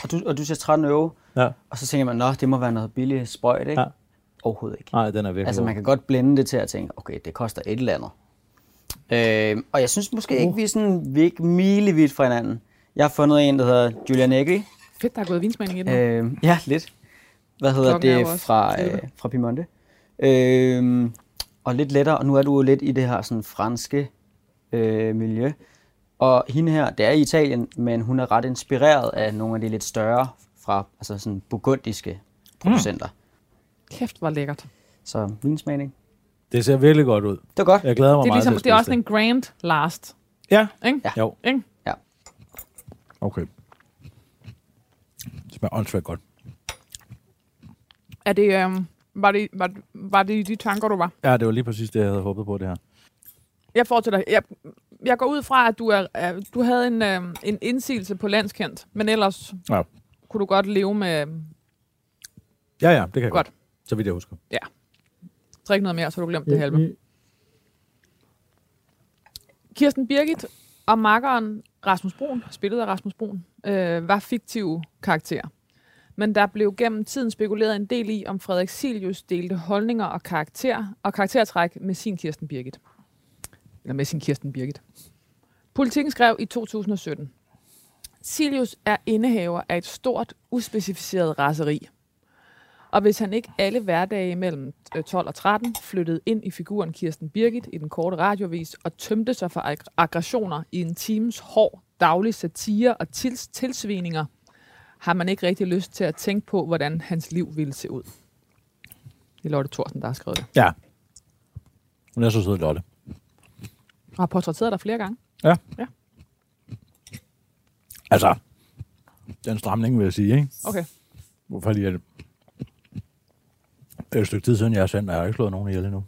Speaker 3: og du, og du siger 13 euro,
Speaker 2: ja.
Speaker 3: og så tænker man, nå, det må være noget billigt sprøjt, ikke?
Speaker 2: Ja.
Speaker 3: Overhovedet ikke.
Speaker 2: Nej, den er virkelig
Speaker 3: Altså, man kan godt blende det til at tænke, okay, det koster et eller andet. Øh, og jeg synes måske ikke, vi er sådan vi er ikke milevidt fra hinanden. Jeg har fundet en, der hedder Giulia Negri.
Speaker 1: Fedt, der er gået vinsmagning i den.
Speaker 3: Øh, ja, lidt. Hvad hedder
Speaker 1: Klokken
Speaker 3: det fra,
Speaker 1: 11.
Speaker 3: øh, fra Piemonte? Øh, og lidt lettere, og nu er du jo lidt i det her sådan franske øh, miljø. Og hende her, det er i Italien, men hun er ret inspireret af nogle af de lidt større fra altså sådan burgundiske producenter. Mm.
Speaker 1: Kæft, hvor lækkert.
Speaker 3: Så vinsmagning.
Speaker 2: Det ser virkelig godt ud.
Speaker 3: Det var godt.
Speaker 2: Jeg glæder mig
Speaker 1: Det er,
Speaker 2: meget
Speaker 1: ligesom,
Speaker 2: til at
Speaker 1: det er også en grand last.
Speaker 2: Ja.
Speaker 1: Ikke?
Speaker 3: Ja.
Speaker 2: Jo.
Speaker 1: Ikke?
Speaker 3: Ja.
Speaker 2: Okay. Det smager åndssvagt godt.
Speaker 1: Er det, øhm, var, det, var, var det de tanker, du var?
Speaker 2: Ja, det var lige præcis det, jeg havde håbet på, det her.
Speaker 1: Jeg fortsætter. Jeg, jeg går ud fra, at du, er, er, du havde en, øhm, en indsigelse på landskendt, men ellers
Speaker 2: Ja.
Speaker 1: kunne du godt leve med
Speaker 2: Ja, ja, det kan jeg godt.
Speaker 1: Godt.
Speaker 2: Så vidt jeg husker.
Speaker 1: Drikke noget mere, så du glemt det halve. Kirsten Birgit og makkeren Rasmus Brun, spillet af Rasmus Brun, øh, var fiktive karakterer. Men der blev gennem tiden spekuleret en del i, om Frederik Silius delte holdninger og karakter og karaktertræk med sin Kirsten Birgit. Eller med sin Kirsten Birgit. Politikken skrev i 2017. Silius er indehaver af et stort, uspecificeret raseri. Og hvis han ikke alle hverdage mellem øh, 12 og 13 flyttede ind i figuren Kirsten Birgit i den korte radiovis og tømte sig for ag- aggressioner i en times hård daglig satire og tils- tilsvininger, har man ikke rigtig lyst til at tænke på, hvordan hans liv ville se ud. Det er Lotte Thorsen, der har skrevet det.
Speaker 2: Ja. Hun er så sød, Lotte.
Speaker 1: Og har portrætteret dig flere gange.
Speaker 2: Ja.
Speaker 1: Ja.
Speaker 2: Altså, den stramning vil jeg sige, ikke?
Speaker 1: Okay.
Speaker 2: Fordi at det er et stykke tid siden, jeg har sendt, og jeg har ikke slået nogen ihjel endnu.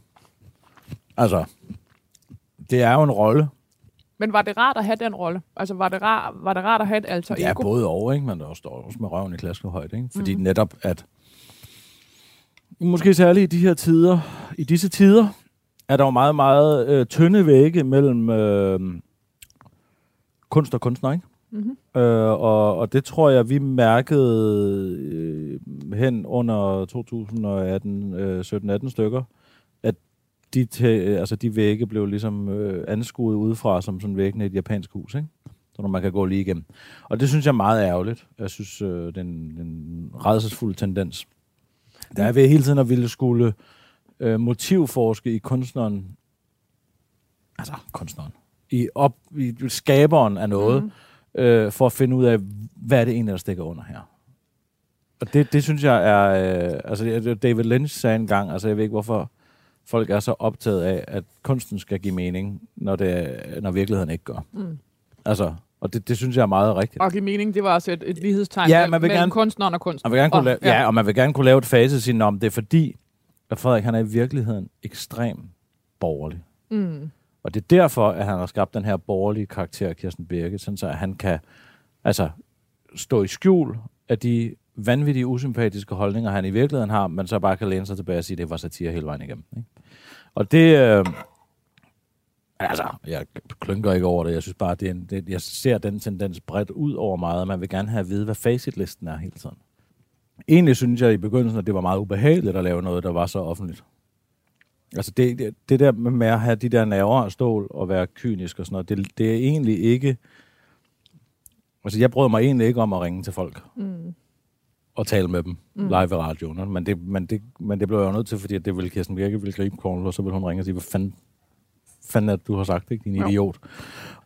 Speaker 2: Altså, det er jo en rolle.
Speaker 1: Men var det rart at have den rolle? Altså, var det, rar, var det rart at have et alter
Speaker 2: Det er
Speaker 1: ego?
Speaker 2: både over, ikke? Men der står også med røven i klaskehøjde, ikke? Fordi mm. netop at, måske særligt i de her tider, i disse tider, er der jo meget, meget øh, tynde vægge mellem øh, kunst og kunstner, ikke?
Speaker 1: Mm-hmm.
Speaker 2: Øh, og, og det tror jeg, vi mærkede øh, hen under 2018, øh, 17-18 stykker, at de, tæ, øh, altså de vægge blev ligesom øh, anskuet udefra som sådan væggene i et japansk hus, ikke? Så når man kan gå lige igennem. Og det synes jeg er meget ærgerligt. Jeg synes, øh, det er en, en redselsfuld tendens. Der er ved hele tiden at ville skulle øh, motivforske i kunstneren, altså kunstneren, i, op, i skaberen af noget, mm øh, for at finde ud af, hvad er det egentlig, der stikker under her. Og det, det synes jeg er... Øh, altså, David Lynch sagde engang, altså jeg ved ikke, hvorfor folk er så optaget af, at kunsten skal give mening, når, det, når virkeligheden ikke gør.
Speaker 1: Mm.
Speaker 2: Altså, og det, det synes jeg er meget rigtigt.
Speaker 1: Og give mening, det var også et, et lighedstegn
Speaker 2: Ja, man vil
Speaker 1: mellem
Speaker 2: gerne-
Speaker 1: kunstneren og kunsten.
Speaker 2: Man vil gerne kunne
Speaker 1: Og-
Speaker 2: lave, ja. og man vil gerne kunne lave et fase og sige, om det er fordi, at Frederik han er i virkeligheden ekstrem borgerlig.
Speaker 1: Mm.
Speaker 2: Og det er derfor, at han har skabt den her borgerlige karakter, Kirsten Birke, sådan så at han kan altså, stå i skjul af de vanvittige, usympatiske holdninger, han i virkeligheden har, men så bare kan læne sig tilbage og sige, at det var satire hele vejen igennem. Ikke? Og det... Øh, altså, jeg klynker ikke over det. Jeg synes bare, det er en, det, jeg ser den tendens bredt ud over meget, og man vil gerne have at vide, hvad facitlisten er hele tiden. Egentlig synes jeg i begyndelsen, at det var meget ubehageligt at lave noget, der var så offentligt. Altså det, det, det der med at have de der nerver og stål og være kynisk og sådan noget, det, det er egentlig ikke... Altså jeg brød mig egentlig ikke om at ringe til folk
Speaker 1: Mm.
Speaker 2: og tale med dem mm. live i radioen. Men det, men, det, men det blev jeg jo nødt til, fordi det ville Kirsten Birke ville gribe Kornel, og så ville hun ringe og sige, hvad fanden, fanden er det, du har sagt, ikke, din idiot.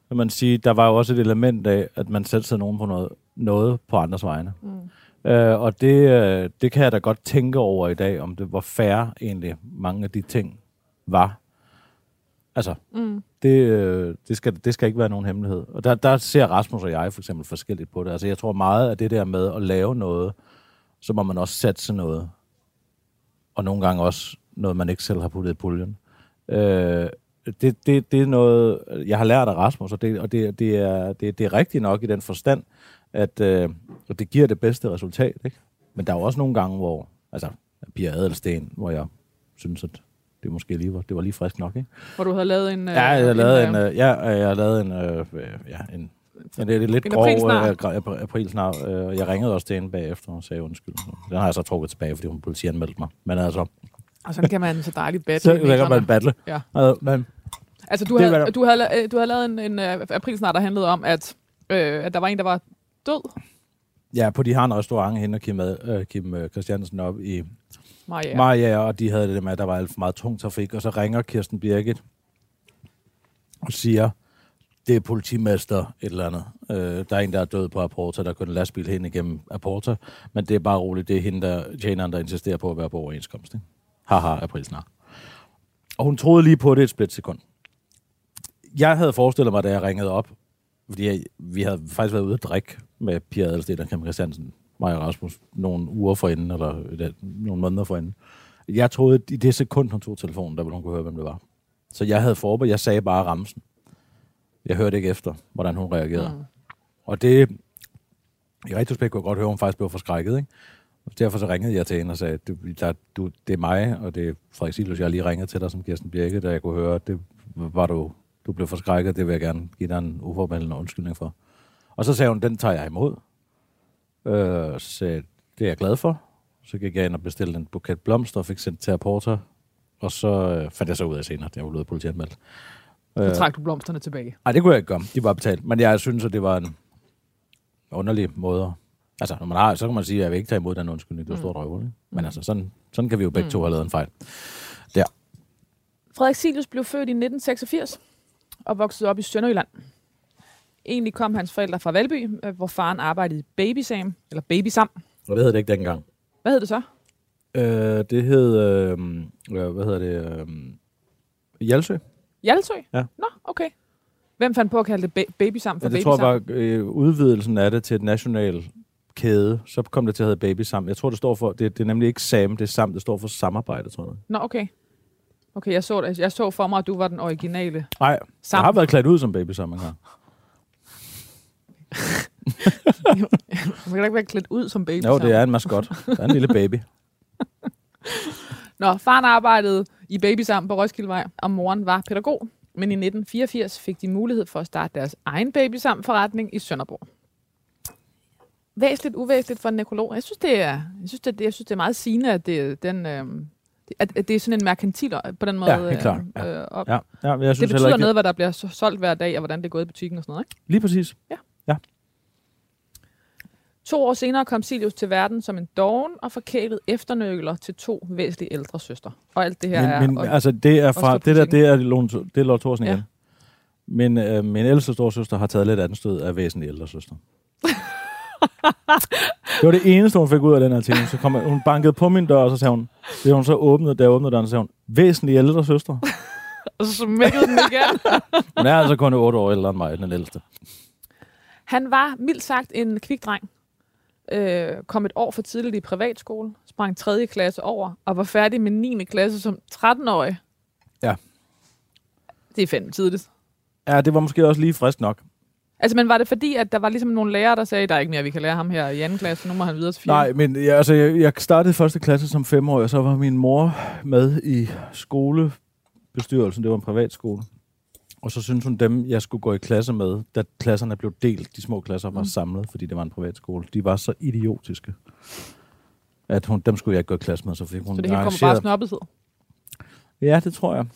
Speaker 2: Men man sige, der var jo også et element af, at man satte sig nogen på noget, noget på andres vegne.
Speaker 1: Mm.
Speaker 2: Øh, og det, øh, det kan jeg da godt tænke over i dag, om det hvor færre egentlig mange af de ting var. Altså,
Speaker 1: Mm.
Speaker 2: det, øh, det, skal, det skal ikke være nogen hemmelighed. Og der, der ser Rasmus og jeg for eksempel forskelligt på det. Altså, jeg tror meget af det der med at lave noget, så må man også satse noget. Og nogle gange også noget, man ikke selv har puttet i puljen. Øh, det, det, det er noget, jeg har lært af Rasmus, og det, og det, det, er, det, det er rigtigt nok i den forstand, at, øh, at det giver det bedste resultat. Ikke? Men der er jo også nogle gange, hvor, altså, Pia Adelsten, hvor jeg synes, at det måske lige var, det var lige frisk nok, ikke?
Speaker 1: Hvor du havde lavet en...
Speaker 2: Ja, jeg har lavet en,
Speaker 1: øh,
Speaker 2: øh, ja, jeg har lavet en, øh, øh, ja, en, en, en lidt
Speaker 1: En
Speaker 2: grov
Speaker 1: aprilsnar.
Speaker 2: øh, aprilsnar. Øh, jeg ringede også til hende bagefter og sagde undskyld. Den har jeg så trukket tilbage, fordi hun politianmeldte mig. Men altså,
Speaker 1: Og sådan kan man så dejligt battle. <laughs>
Speaker 2: så kan man battle.
Speaker 1: Ja.
Speaker 2: Øh, men,
Speaker 1: Altså, du
Speaker 2: Det
Speaker 1: havde, du, havde, øh, du havde lavet en, en aprilsnar, der handlede om, at, øh, at der var en, der var død.
Speaker 2: ja, på de har en restaurant, hende og Kim, øh, Kim øh, Christiansen op i
Speaker 1: Maria.
Speaker 2: ja. Maja, og de havde det med, at der var alt for meget tung trafik, og så ringer Kirsten Birgit og siger, det er politimester et eller andet. Øh, der er en, der er død på Aporta, der kører en lastbil hen igennem Aporta, men det er bare roligt, det er hende, der, tjeneren, der insisterer på at være på overenskomst. Ikke? Haha, april snart. Og hun troede lige på det et splitsekund. Jeg havde forestillet mig, da jeg ringede op, fordi jeg, vi havde faktisk været ude at drikke med Pia Adelstedt og Kim Christiansen, mig og Rasmus, nogle uger forinden, eller øh, nogle måneder forinden. Jeg troede, at i det sekund, hun tog telefonen, der ville hun kunne høre, hvem det var. Så jeg havde forberedt, jeg sagde bare ramsen. Jeg hørte ikke efter, hvordan hun reagerede.
Speaker 1: Mm.
Speaker 2: Og det, i retrospekt kunne jeg godt høre, at hun faktisk blev forskrækket. Ikke? Og derfor så ringede jeg til hende og sagde, du, der, du, det er mig, og det er Frederik Silus, jeg lige ringet til dig som Kirsten Birke, da jeg kunne høre, at det var du, du blev forskrækket, det vil jeg gerne give dig en uforbeholdende undskyldning for. Og så sagde hun, den tager jeg imod. Øh, så sagde det er jeg glad for. Så gik jeg ind og bestilte en buket blomster og fik sendt til Porter. Og så øh, fandt jeg så ud af senere, at jeg var blevet politianmeldt.
Speaker 1: Så trak du blomsterne tilbage.
Speaker 2: Nej, det kunne jeg ikke gøre. De var betalt. Men jeg synes, at det var en underlig måde. Altså, når man har, så kan man sige, at jeg vil ikke tage imod den undskyldning. Det var stort røvhul. ikke? Men altså, sådan, sådan kan vi jo begge to have lavet en fejl. Der.
Speaker 1: Frederik Silius blev født i 1986 og voksede op i Sønderjylland. Egentlig kom hans forældre fra Valby, øh, hvor faren arbejdede i Babysam, eller Babysam.
Speaker 2: Og det hed det ikke dengang.
Speaker 1: Hvad hed det så?
Speaker 2: Øh, det hed, øh, hvad hedder det, øh, Hjalsø.
Speaker 1: Hjalsø?
Speaker 2: Ja.
Speaker 1: Nå, okay. Hvem fandt på at kalde det ba- Babysam for
Speaker 2: Ja, det
Speaker 1: Babysam?
Speaker 2: tror jeg var øh, udvidelsen af det til et national kæde. Så kom det til at hedde Baby Sam. Jeg tror, det står for, det, det er nemlig ikke Sam, det er Sam, det står for samarbejde, tror jeg.
Speaker 1: Nå, okay. Okay, jeg så, det. jeg så for mig, at du var den originale
Speaker 2: Nej, jeg har været klædt ud som Baby Sam en gang.
Speaker 1: Man kan da ikke være klædt ud som Babysam.
Speaker 2: Jo, det er en maskot. Det er en lille baby. <laughs>
Speaker 1: Nå, faren arbejdede i Babysam på Roskildevej, og moren var pædagog. Men i 1984 fik de mulighed for at starte deres egen Babysam-forretning i Sønderborg. Væsentligt, uvæsentligt for en nekrolog. Jeg synes, det er, jeg synes, det, jeg synes, det er meget sigende, at det, er den, øh, at, at det er sådan en merkantil på den måde.
Speaker 2: Ja, helt klart.
Speaker 1: Øh, øh, op.
Speaker 2: Ja, ja jeg
Speaker 1: det
Speaker 2: synes
Speaker 1: betyder
Speaker 2: heller ikke,
Speaker 1: noget, hvad der bliver solgt hver dag, og hvordan det er gået i butikken og sådan noget. Ikke?
Speaker 2: Lige præcis.
Speaker 1: To år senere kom Silius til verden som en doven og forkælet efternøgler til to væsentlige ældre søstre. Og alt det her er...
Speaker 2: Men, men
Speaker 1: og,
Speaker 2: altså, det er fra, det der, det er, Lone, det er Lord Thorsen
Speaker 1: Ja.
Speaker 2: igen. Min, øh, min ældste storsøster har taget lidt anstød af væsentlige ældre søster. <laughs> det var det eneste, hun fik ud af den her ting. Så kom, hun bankede på min dør, og så sagde hun, det hun så åbnede, jeg åbnede døren, så sagde hun, væsentlige ældre søstre. <laughs>
Speaker 1: og så smækkede den igen. <laughs>
Speaker 2: Hun er altså kun 8 år ældre end mig, den ældste.
Speaker 1: Han var mildt sagt en kvik dreng. Øh, kom et år for tidligt i privatskole, sprang 3. klasse over og var færdig med 9. klasse som 13-årig.
Speaker 2: Ja.
Speaker 1: Det er fandme tidligt.
Speaker 2: Ja, det var måske også lige frisk nok.
Speaker 1: Altså, men var det fordi, at der var ligesom nogle lærere, der sagde, der er ikke mere, vi kan lære ham her i anden klasse, nu må han videre til 4.
Speaker 2: Nej, men ja, altså, jeg, jeg startede første klasse som femårig, og så var min mor med i skolebestyrelsen. Det var en privatskole. Og så synes hun, dem, jeg skulle gå i klasse med, da klasserne blev delt, de små klasser var
Speaker 1: Mm.
Speaker 2: samlet, fordi det var en privatskole, de var så idiotiske, at hun, dem skulle jeg ikke gå i klasse med. Så, fik hun
Speaker 1: Så det hele kommer bare snobbethed.
Speaker 2: Ja, det tror jeg.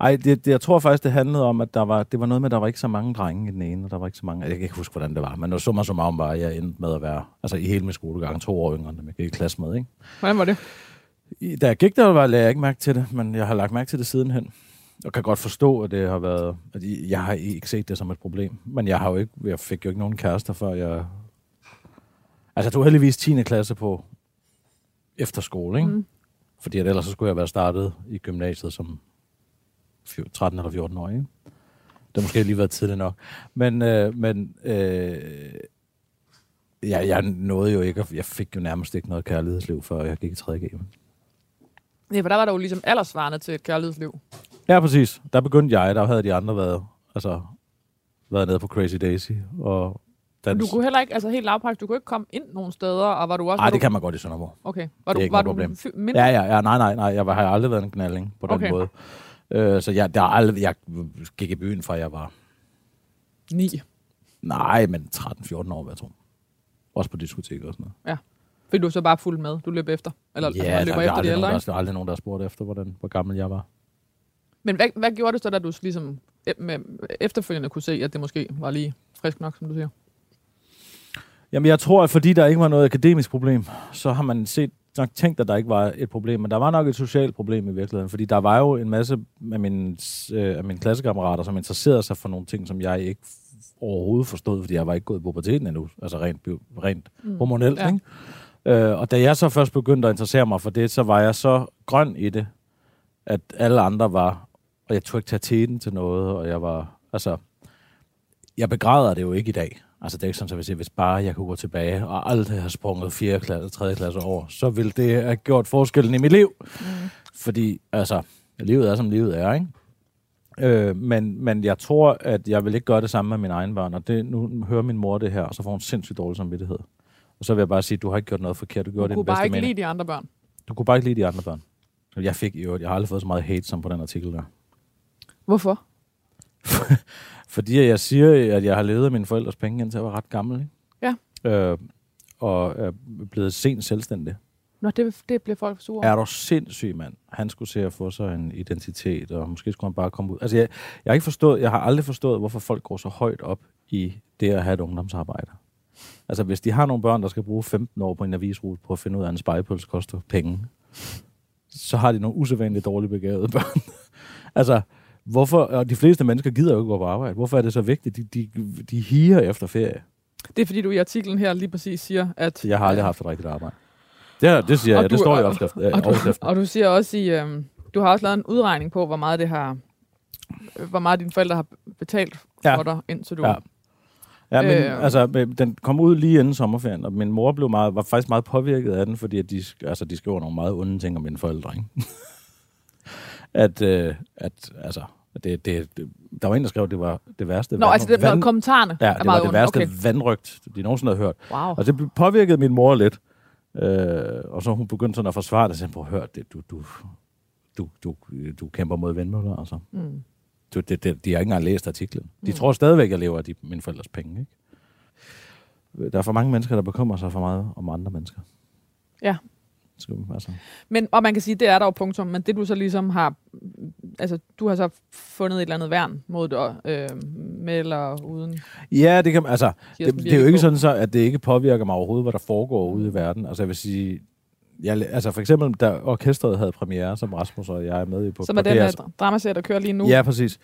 Speaker 2: Ej, det, det, jeg tror faktisk, det handlede om, at der var, det var noget med, at der var ikke så mange drenge i den ene, og der var ikke så mange, jeg kan ikke huske, hvordan det var, men det var summa summarum var, at jeg endte med at være, altså i hele min skolegang, to år yngre, end jeg gik i klasse med, ikke?
Speaker 1: Hvordan var det?
Speaker 2: Da jeg gik der, var, lagde jeg ikke mærke til det, men jeg har lagt mærke til det sidenhen. Og kan godt forstå, at det har været... At jeg har ikke set det som et problem. Men jeg, har jo ikke, jeg fik jo ikke nogen kærester, før jeg... Altså, jeg tog heldigvis 10. klasse på efterskole, ikke? Mm. Fordi at ellers så skulle jeg være startet i gymnasiet som fjo- 13 eller 14 år, ikke? Det har måske lige været tidligt nok. Men, øh, men øh, jeg, jeg nåede jo ikke... Jeg fik jo nærmest ikke noget kærlighedsliv, før jeg gik i 3. G.
Speaker 1: Ja, for der var der jo ligesom aldersvarende til et kærlighedsliv.
Speaker 2: Ja, præcis. Der begyndte jeg, der havde de andre været, altså, været nede på Crazy Daisy og dans.
Speaker 1: du kunne heller ikke, altså helt lavpraktisk, du kunne ikke komme ind nogen steder, og var du også...
Speaker 2: Ej,
Speaker 1: var
Speaker 2: det
Speaker 1: du,
Speaker 2: kan man godt i Sønderborg.
Speaker 1: Okay. Var
Speaker 2: Det er
Speaker 1: du,
Speaker 2: ikke
Speaker 1: var du
Speaker 2: problem.
Speaker 1: mindre?
Speaker 2: Ja, ja, ja, nej, nej, nej, jeg var- har aldrig været en knalding på den
Speaker 1: Okay.
Speaker 2: måde. Øh, så jeg, der er aldrig, jeg gik i byen, fra jeg var,
Speaker 1: Ni.
Speaker 2: nej, men 13-14 år, hvad jeg tror. Også på diskoteker og sådan noget.
Speaker 1: Fordi du så bare fuldt med. Du løb efter. Eller
Speaker 2: ja,
Speaker 1: altså,
Speaker 2: der,
Speaker 1: løber
Speaker 2: der, er
Speaker 1: efter de
Speaker 2: aldrig nogen,
Speaker 1: ældre,
Speaker 2: der,
Speaker 1: ikke?
Speaker 2: der er aldrig nogen, der har spurgt efter, hvordan, hvor gammel jeg var.
Speaker 1: Men hvad, hvad gjorde det så, da du ligesom e- med, efterfølgende kunne se, at det måske var lige frisk nok, som du siger?
Speaker 2: Jamen, jeg tror, at fordi der ikke var noget akademisk problem, så har man set, nok tænkt, at der ikke var et problem. Men der var nok et socialt problem i virkeligheden, fordi der var jo en masse af mine, øh, af mine klassekammerater, som interesserede sig for nogle ting, som jeg ikke overhovedet forstod, fordi jeg var ikke gået i puberteten endnu, altså rent, rent mm. hormonelt.
Speaker 1: Ja.
Speaker 2: Ikke? Øh, og da jeg så først begyndte at interessere mig for det, så var jeg så grøn i det, at alle andre var, og jeg tog ikke tage teten til noget, og jeg var, altså, jeg begræder det jo ikke i dag. Altså det er ikke sådan, at hvis, jeg, hvis bare jeg kunne gå tilbage og aldrig have sprunget 4. klasse, 3. klasse over, så ville det have gjort forskellen i mit liv. Mm. Fordi, altså, livet er som livet er, ikke? Øh, men, men jeg tror, at jeg vil ikke gøre det samme med mine egne børn, og det, nu hører min mor det her, og så får hun sindssygt dårlig samvittighed. Og så vil jeg bare sige, at du har ikke gjort noget forkert, du
Speaker 1: Du
Speaker 2: gjorde det i
Speaker 1: kunne
Speaker 2: den bedste
Speaker 1: bare ikke
Speaker 2: mening.
Speaker 1: lide de andre børn.
Speaker 2: Du kunne bare ikke lide de andre børn. Jeg fik jo, jeg har aldrig fået så meget hate som på den artikel der.
Speaker 1: Hvorfor? <laughs>
Speaker 2: Fordi jeg siger, at jeg har levet af mine forældres penge, indtil jeg var ret gammel. Ikke?
Speaker 1: Ja.
Speaker 2: Øh, og er blevet sent selvstændig.
Speaker 1: Nå, det, det bliver folk sure.
Speaker 2: Er du sindssyg, mand? Han skulle se at få sig en identitet, og måske skulle han bare komme ud. Altså, jeg, jeg, har ikke forstået, jeg har aldrig forstået, hvorfor folk går så højt op i det at have et ungdomsarbejde. Altså, hvis de har nogle børn, der skal bruge 15 år på en avisrute på at finde ud af, at en spejepølse koster penge, så har de nogle usædvanligt dårligt begavede børn. <laughs> altså, hvorfor, og de fleste mennesker gider jo ikke gå på arbejde. Hvorfor er det så vigtigt? De, de, de higer efter ferie.
Speaker 1: Det er fordi, du i artiklen her lige præcis siger, at...
Speaker 2: Jeg har aldrig haft et rigtigt arbejde. Det, er, det siger
Speaker 1: Og
Speaker 2: jeg. Det
Speaker 1: du-
Speaker 2: står i
Speaker 1: og-
Speaker 2: opskrift, øh,
Speaker 1: Og du,
Speaker 2: overskriften.
Speaker 1: og du siger også i... Øhm, du har også lavet en udregning på, hvor meget det har... Hvor meget dine forældre har betalt
Speaker 2: Ja.
Speaker 1: for dig, indtil du...
Speaker 2: Ja. Ja, men
Speaker 1: Øh.
Speaker 2: øh, altså, den kom ud lige inden sommerferien, og min mor blev meget, var faktisk meget påvirket af den, fordi at de, altså, de skriver nogle meget onde ting om mine forældre. Ikke? At, øh, at, altså, det, det, der var en, der skrev, at det var det værste.
Speaker 1: Nå, altså det, vand, kommentarerne
Speaker 2: ja, det var det værste
Speaker 1: Okay.
Speaker 2: vandrygt, de nogensinde havde hørt.
Speaker 1: Wow.
Speaker 2: Og det påvirkede min mor lidt. Øh, og så hun begyndte sådan at forsvare det, og sagde, høre, det, du, du, du, du, du kæmper mod vindmøller, altså.
Speaker 1: Mm.
Speaker 2: Du, det, det, de har ikke engang læst artiklen. De
Speaker 1: Mm.
Speaker 2: tror stadigvæk, at jeg lever af de, mine forældres penge. Ikke? Der er for mange mennesker, der bekymrer sig for meget om andre mennesker.
Speaker 1: Ja.
Speaker 2: Altså.
Speaker 1: Men, og man kan sige, det er der jo punktum, men det du så ligesom har, altså du har så fundet et eller andet værn mod det, øh, med eller uden?
Speaker 2: Ja, det kan altså, det, det er jo ikke sådan så, at det ikke påvirker mig overhovedet, hvad der foregår ude i verden. Altså jeg vil sige, jeg, altså for eksempel, da orkestret havde premiere, som Rasmus og jeg er med i på.
Speaker 1: Som er den
Speaker 2: DR's
Speaker 1: uh, dramaserie, der kører lige nu.
Speaker 2: Ja, præcis.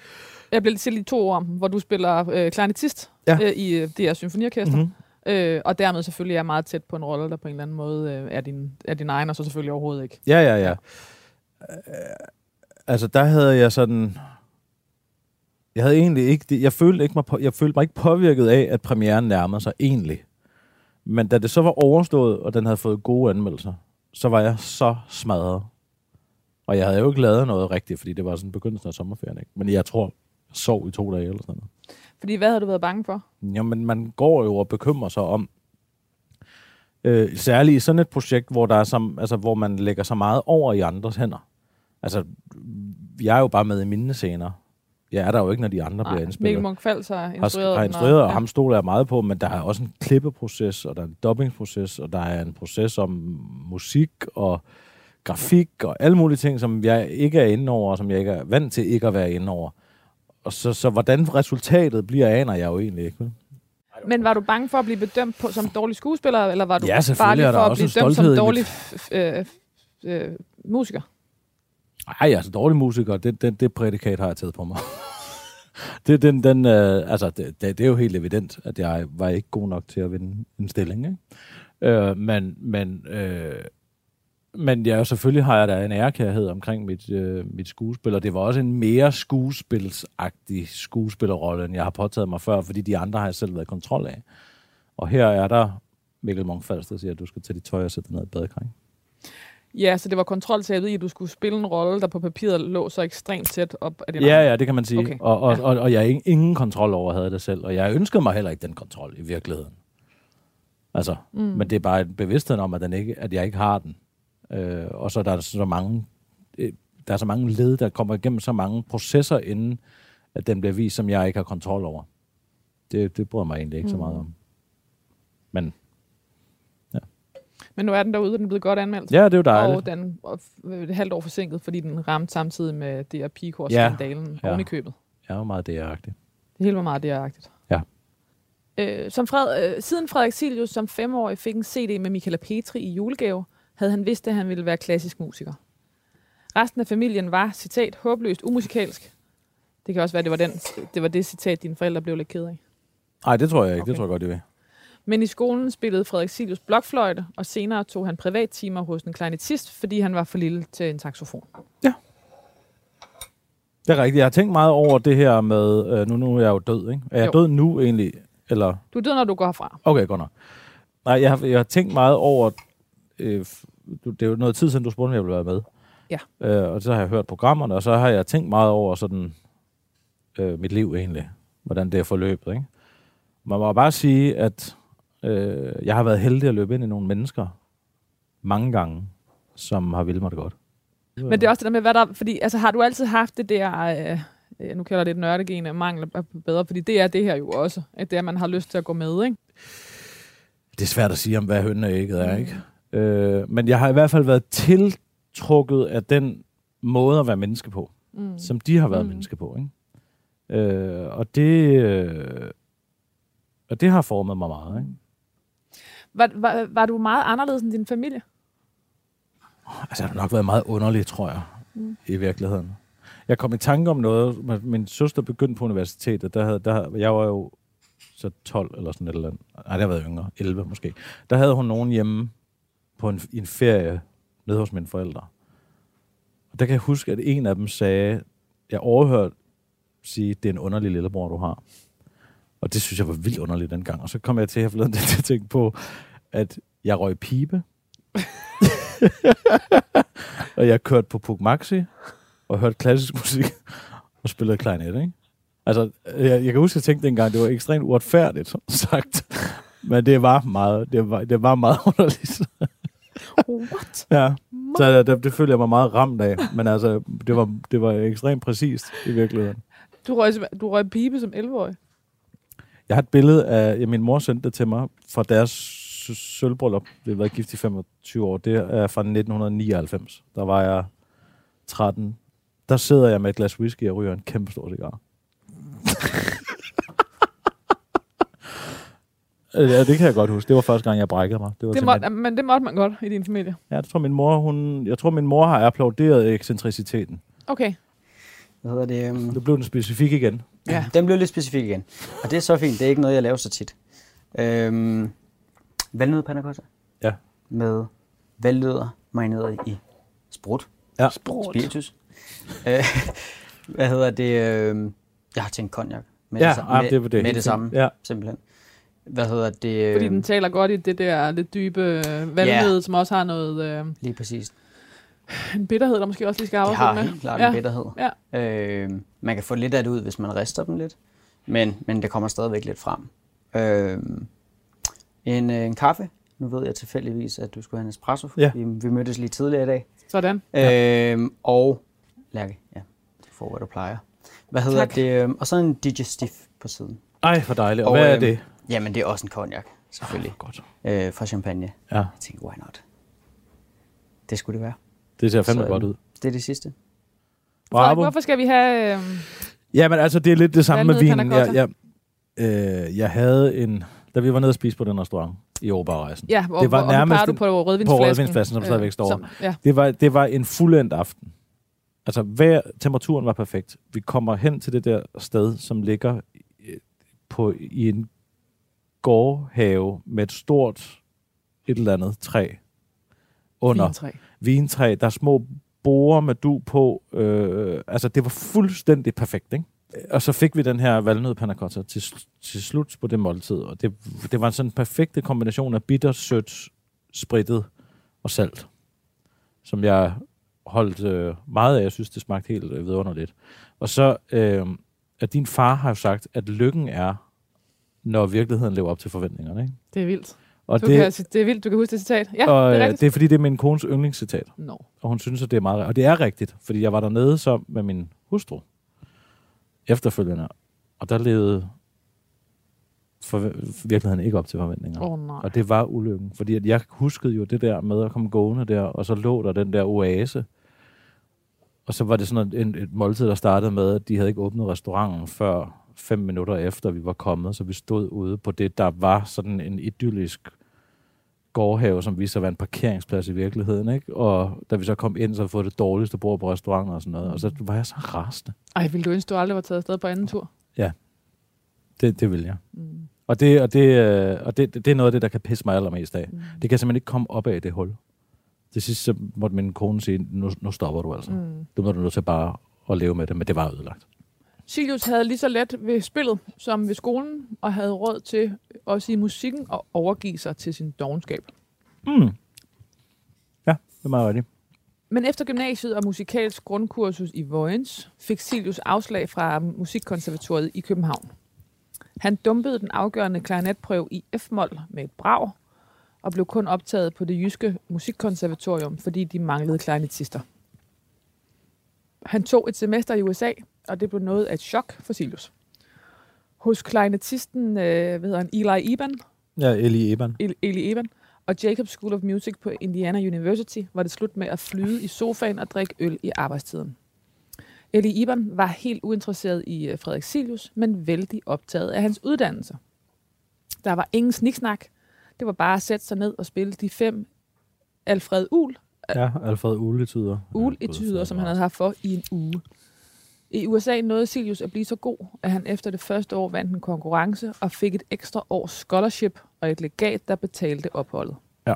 Speaker 1: Jeg bliver til lige to om, hvor du spiller øh, klarinettist
Speaker 2: Ja.
Speaker 1: øh, i øh, DR Symfoniorkester.
Speaker 2: Mm-hmm.
Speaker 1: Øh, og dermed selvfølgelig er meget tæt på en rolle, der på en eller anden måde øh, er, din, er din egen, og så selvfølgelig overhovedet ikke.
Speaker 2: Ja, ja, ja. Øh, altså, der havde jeg sådan... Jeg havde egentlig ikke... det- Jeg følte, ikke mig, på, jeg følte mig ikke påvirket af, at premieren nærmede sig egentlig. Men da det så var overstået, og den havde fået gode anmeldelser, så var jeg så smadret. Og jeg havde jo ikke lavet noget rigtigt, fordi det var sådan begyndelsen af sommerferien. Ikke? Men jeg tror, jeg sov i to dage eller sådan noget.
Speaker 1: Fordi hvad havde du været bange for?
Speaker 2: Jamen, man går jo og bekymrer sig om, øh, særligt i sådan et projekt, hvor, der er som, altså, hvor man lægger så meget over i andres hænder. Altså, jeg er jo bare med i mine scener. Jeg er der jo ikke, når de andre bliver
Speaker 1: Mikkel
Speaker 2: indspillet.
Speaker 1: Munch Fals har
Speaker 2: Har,
Speaker 1: instrueret,
Speaker 2: har
Speaker 1: den,
Speaker 2: instrueret, og
Speaker 1: ja.
Speaker 2: ham stoler jeg meget på, men der er også en klippeproces, og der er en dubbingproces, og der er en proces om musik og grafik og alle mulige ting, som jeg ikke er inde over, og som jeg ikke er vant til ikke at være inde over. Og så, så hvordan resultatet bliver, aner jeg jo egentlig ikke.
Speaker 1: Men var du bange for at blive bedømt på, som dårlig skuespiller, eller var du
Speaker 2: Ja, der
Speaker 1: for at blive
Speaker 2: en
Speaker 1: dømt som dårlig f- øh, øh, musiker?
Speaker 2: Ej, altså dårlig musiker, det, det, det prædikat har jeg taget på mig. <laughs> det, den, den, øh, altså, det, det, det er jo helt evident, at jeg var ikke god nok til at vinde en stilling. Ikke? Øh, men, men, øh, men ja, selvfølgelig har jeg da en ærkærhed omkring mit, øh, mit skuespil, og det var også en mere skuespilsagtig skuespillerrolle, end jeg har påtaget mig før, fordi de andre har jeg selv været i kontrol af. Og her er der Mikkel Munch-Falster, der siger, at du skal tage dit tøj og sætte dig ned i badekar. ikke?
Speaker 1: Ja, så det var kontroltabet i, at du skulle spille en rolle, der på papiret lå så ekstremt tæt op af din
Speaker 2: Ja, ja, det kan man sige.
Speaker 1: Okay.
Speaker 2: Og, og,
Speaker 1: Ja.
Speaker 2: og, og jeg ingen, kontrol over havde det selv, og jeg ønskede mig heller ikke den kontrol i virkeligheden. Altså, mm. men det er bare en bevidsthed om, at, den ikke, at jeg ikke har den. Øh, og så er der så mange, øh, der er så mange led, der kommer igennem så mange processer, inden at den bliver vist, som jeg ikke har kontrol over. Det, det bryder mig egentlig ikke mm. så meget om. Men
Speaker 1: Men nu er den derude, og den er blevet godt anmeldt.
Speaker 2: ja, det er jo dejligt.
Speaker 1: Og den er et halvt år forsinket, fordi den ramte samtidig med DR Picor
Speaker 2: Ja. Ja.
Speaker 1: oven i købet.
Speaker 2: Jeg er jo meget det
Speaker 1: Det hele var meget DR-agtigt.
Speaker 2: Ja.
Speaker 1: Øh, som Fred, øh, siden Frederik Silius som femårig fik en CD med Michaela Petri i julegave, havde han vidst, at han ville være klassisk musiker. Resten af familien var, citat, håbløst umusikalsk. Det kan også være, det var, den, det var det citat, dine forældre blev lidt ked af.
Speaker 2: Nej, det tror jeg ikke. Okay. Det tror jeg godt, de vil.
Speaker 1: Men i skolen spillede Frederik Silius blokfløjte, og senere tog han privattimer hos en klarinettist, fordi han var for lille til en saxofon.
Speaker 2: Det er rigtigt. Jeg har tænkt meget over det her med, øh, nu, nu er jeg jo død, ikke? Er jeg
Speaker 1: Jo.
Speaker 2: død nu egentlig? Eller
Speaker 1: Du er død, når du går herfra.
Speaker 2: Okay, godt nok. Nej, jeg har, jeg har tænkt meget over... Øh, du- det er jo noget tid siden, du spurgte, om jeg ville være med.
Speaker 1: Ja.
Speaker 2: Øh, og så har jeg hørt programmerne, og så har jeg tænkt meget over sådan øh, mit liv egentlig. Hvordan det er forløbet, ikke? Man må bare sige, at øh, jeg har været heldig at løbe ind i nogle mennesker mange gange, som har vildt mig det godt.
Speaker 1: Men det er også det der med, hvad der... Fordi, altså, har du altid haft det der... Øh, øh, nu kalder det et nørdegen af mangel af bedre, fordi det er det her jo også. At det er, at man har lyst til at gå med, ikke?
Speaker 2: Det er svært at sige om, hvad hønnen og ægget er, ikke? Øh, men jeg har i hvert fald været tiltrukket af den måde at være menneske på,
Speaker 1: Mm.
Speaker 2: som de har været
Speaker 1: Mm.
Speaker 2: menneske på, ikke? Øh, og det... Øh, og det har formet mig meget, ikke?
Speaker 1: Var, var, var du meget anderledes end din familie?
Speaker 2: Altså, det har nok været meget underligt, tror jeg, mm. i virkeligheden. Jeg kom i tanke om noget, min søster begyndte på universitetet, der havde, der, jeg var jo så 12 eller sådan et eller andet. Nej, det har været yngre, 11 måske. Der havde hun nogen hjemme på en, en ferie nede hos mine forældre. Og der kan jeg huske, at en af dem sagde, jeg overhørte sige, det er en underlig lillebror, du har. Og det synes jeg var vildt underligt dengang. Og så kom jeg til her forleden til at tænke på, at jeg røg pibe. <laughs> og jeg kørte på Puk Maxi og hørte klassisk musik og spillede klarinet, ikke? Altså, jeg, jeg kan huske, at jeg tænkte dengang, det var ekstremt uretfærdigt sagt. Men det var meget, det var, det var meget <laughs> underligt.
Speaker 1: What?
Speaker 2: ja. Så det, det følte jeg mig meget ramt af. Men altså, det var, det var ekstremt præcist i virkeligheden.
Speaker 1: Du røg, du røg pibe som 11-årig.
Speaker 2: Jeg har et billede af, ja, min mor sendte det til mig fra deres sø- sølvbryllup. Det har været gift i 25 år. Det er fra 1999. Der var jeg 13. Der sidder jeg med et glas whisky og ryger en kæmpe stor cigar. <laughs> Øh, Ja, det kan jeg godt huske. Det var første gang, jeg brækkede mig. Det var
Speaker 1: Det
Speaker 2: simpelthen-
Speaker 1: måtte, men det måtte man godt i din familie.
Speaker 2: Ja, jeg tror, min mor, hun, jeg tror, min mor har applauderet ekscentriciteten.
Speaker 1: Okay.
Speaker 3: Hvad hedder det? øhm,
Speaker 2: Nu blev den specifik igen.
Speaker 1: Ja.
Speaker 3: Den blev lidt specifik igen. Og det er så fint. Det er ikke noget, jeg laver så tit. Øhm, valnød panna cotta
Speaker 2: Ja.
Speaker 3: med valnødder marineret i sprut.
Speaker 2: Ja.
Speaker 3: Spiritus. Øh, <laughs> hvad hedder det? øhm, jeg har tænkt cognac. Med
Speaker 2: Ja,
Speaker 3: det, samme,
Speaker 2: ah,
Speaker 3: med,
Speaker 2: det var det.
Speaker 3: med det samme.
Speaker 2: Ja.
Speaker 3: simpelthen. Hvad hedder det?
Speaker 1: Fordi
Speaker 3: øhm,
Speaker 1: den taler godt i det der lidt dybe øh, valgnød, som også har noget øh,
Speaker 3: Lige præcis.
Speaker 1: en bitterhed, der måske også lige skal
Speaker 3: Det har
Speaker 1: afslutte med.
Speaker 3: helt klart
Speaker 1: ja.
Speaker 3: en bitterhed.
Speaker 1: Ja.
Speaker 3: Øh, man kan få lidt af det ud, hvis man rister dem lidt, men, men det kommer stadigvæk lidt frem. Øh, en, øh, en kaffe. Nu ved jeg tilfældigvis, at du skulle have en espresso.
Speaker 2: Ja.
Speaker 3: Vi, vi mødtes lige tidligere i dag.
Speaker 1: Sådan.
Speaker 3: Ja. Øh, og Lærke, ja, du får, hvad du plejer. Hvad hedder
Speaker 1: Tak.
Speaker 3: det? øh, Og så en digestif på siden.
Speaker 2: Ej, for dejligt. Og,
Speaker 3: Og,
Speaker 2: hvad er
Speaker 3: øhm,
Speaker 2: det?
Speaker 3: Jamen, det er også en cognac, selvfølgelig.
Speaker 2: Godt.
Speaker 3: Øh, fra champagne.
Speaker 2: Ja,
Speaker 3: Jeg tænker, why not? Det skulle det være.
Speaker 2: det ser fandme
Speaker 3: Så,
Speaker 2: godt ud.
Speaker 3: Det er det sidste.
Speaker 1: Frederik,
Speaker 2: Bravo.
Speaker 1: hvorfor skal vi have... Øh,
Speaker 2: Ja, men altså, det er lidt det samme med vinen. Jeg, jeg, øh, jeg havde en... Da vi var nede og spise på den restaurant i Oberrejsen.
Speaker 1: ja, hvor,
Speaker 2: Det var
Speaker 1: hvor,
Speaker 2: nærmest
Speaker 1: du på rødvinsflasken.
Speaker 2: på rødvinsflasken, som stadigvæk står.
Speaker 1: Som, ja.
Speaker 2: Det var, det var en fuldendt aften. Altså, hver, temperaturen var perfekt. Vi kommer hen til det der sted, som ligger i- på, i en gårdhave med et stort et eller andet træ under.
Speaker 1: Vintræ.
Speaker 2: Vintræ. Der er små borer med du på. Øh, altså, det var fuldstændig perfekt, ikke? Og så fik vi den her valnød panna cotta til, til slut på det måltid. Og det, det var sådan en perfekte kombination af bitter, sødt, sprittet og salt. Som jeg holdt øh, meget af. Jeg synes, det smagte helt øh, vidunderligt. Og så, øh, at din far har jo sagt, at lykken er, når virkeligheden lever op til forventningerne. Ikke?
Speaker 1: Det er vildt.
Speaker 2: Og
Speaker 1: Du
Speaker 2: det,
Speaker 1: kan, det er vildt, du kan huske det citat. Ja,
Speaker 2: og,
Speaker 1: det er
Speaker 2: øh,
Speaker 1: rigtigt.
Speaker 2: det er fordi, det er min kones yndlingscitat.
Speaker 1: No.
Speaker 2: Og hun synes, at det er meget Og det er rigtigt, fordi jeg var dernede så med min hustru efterfølgende. Og der levede for virkeligheden ikke op til forventninger.
Speaker 1: Oh, nej.
Speaker 2: Og det var ulykken. Fordi at jeg huskede jo det der med at komme gående der, og så lå der den der oase. Og så var det sådan et, et måltid, der startede med, at de havde ikke åbnet restauranten før fem minutter efter, vi var kommet. Så vi stod ude på det, der var sådan en idyllisk gårdhave, som viste sig at være en parkeringsplads i virkeligheden. Ikke? Og da vi så kom ind, så havde vi fået det dårligste bord på restauranten og sådan noget. Og så var jeg så rasende.
Speaker 1: Ej, ville du ønske, du aldrig var taget afsted på anden tur?
Speaker 2: Det, det vil jeg.
Speaker 1: Mm.
Speaker 2: Og, det, og, det, øh, og det, det er noget af det, der kan pisse mig allermest af.
Speaker 1: Mm.
Speaker 2: Det kan simpelthen ikke komme op af det hul. Til sidst så måtte min kone sige, nu, nu stopper du altså. Mm. Du må du nødt til bare at leve med det, men det var ødelagt.
Speaker 1: Silius havde lige så let ved spillet som ved skolen, og havde råd til også i musikken at overgive sig til sin dogenskab.
Speaker 2: Mm. Ja, det er meget rigtigt.
Speaker 1: Men efter gymnasiet og musikalsk grundkursus i Vojens, fik Silius afslag fra Musikkonservatoriet i København. Han dumpede den afgørende klarinetprøve i F-mol med et brag, og blev kun optaget på det jyske musikkonservatorium, fordi de manglede klarinetister. Han tog et semester i USA, og det blev noget af et chok for Silius. Hos klarinetisten, øh, hvad hedder han, Eli Eban,
Speaker 2: Ja, Eli Eban.
Speaker 1: El- Eli Eban, og Jacob School of Music på Indiana University var det slut med at flyde i sofaen og drikke øl i arbejdstiden. Eli Iban var helt uinteresseret i øh, Frederik Silius, men vældig optaget af hans uddannelse. Der var ingen sniksnak. Det var bare at sætte sig ned og spille de fem Alfred Uhl
Speaker 2: Ja, Alfred Uletyder.
Speaker 1: uletyder, som han havde haft for i en uge. I USA nåede Silius at blive så god, at han efter det første år vandt en konkurrence og fik et ekstra års scholarship og et legat, der betalte opholdet.
Speaker 2: Ja.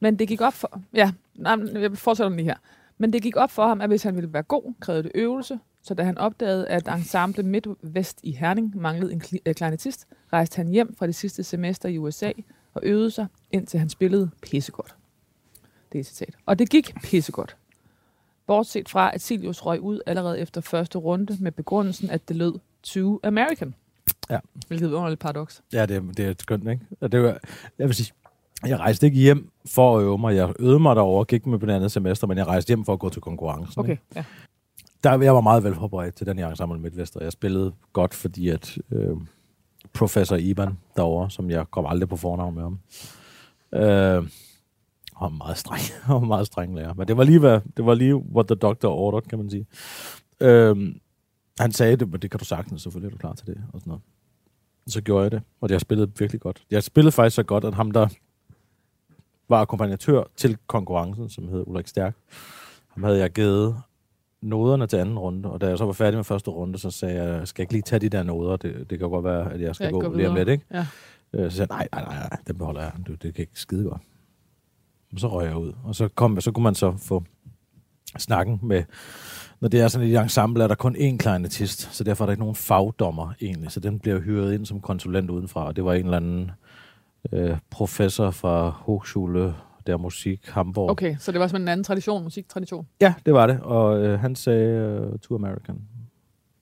Speaker 1: Men det gik op for... Ja, nej, jeg fortsætter lige her. Men det gik op for ham, at hvis han ville være god, krævede det øvelse, så da han opdagede, at ensemble Midtvest i Herning manglede en øh, klarinetist, rejste han hjem fra det sidste semester i USA og øvede sig, indtil han spillede pissegodt. Det er et citat. Og det gik pissegodt. Bortset fra, at Silius røg ud allerede efter første runde med begrundelsen, at det lød too American.
Speaker 2: Ja.
Speaker 1: Hvilket er underligt paradoks.
Speaker 2: Ja, det, er- det er skønt, ikke? Og det var, jeg vil sige, jeg rejste ikke hjem for at øve mig. Jeg øvede mig derovre, gik med på det andet semester, men jeg rejste hjem for at gå til konkurrencen.
Speaker 1: Okay,
Speaker 2: ikke?
Speaker 1: ja.
Speaker 2: Der, jeg var meget velforberedt til den her ensemble Midtvest, og jeg spillede godt, fordi at øh, professor Iban derovre, som jeg kom aldrig på fornavn med ham, øh, var meget streng, <laughs> han var meget streng lærer. Men det var lige, hvad, det var lige what the doctor ordered, kan man sige. Øh, han sagde det, men det kan du sagtens, selvfølgelig er du klar til det, og sådan noget. så gjorde jeg det, og jeg spillede virkelig godt. Jeg spillede faktisk så godt, at ham, der var akkompagnatør til konkurrencen, som hed Ulrik Stærk, ham havde jeg givet noderne til anden runde, og da jeg så var færdig med første runde, så sagde jeg, skal jeg ikke lige tage de der noder? Det, det kan godt være, at jeg skal
Speaker 1: Jeg
Speaker 2: gå lige om lidt, ikke?
Speaker 1: Ja.
Speaker 2: Øh, Så sagde jeg, nej, nej, nej, nej, den beholder jeg. Det, det kan ikke skide godt. Og så røg jeg ud, og så, kom, så kunne man så få snakken med, når det er sådan et ensemble, er der kun én kleinetist, så derfor er der ikke nogen fagdommer egentlig, så den bliver hyret ind som konsulent udenfra, og det var en eller anden øh, professor fra Hochschule der Musik Hamburg.
Speaker 1: Okay, så det var sådan en anden tradition, musiktradition.
Speaker 2: Ja, det var det, og øh, han sagde uh, To American.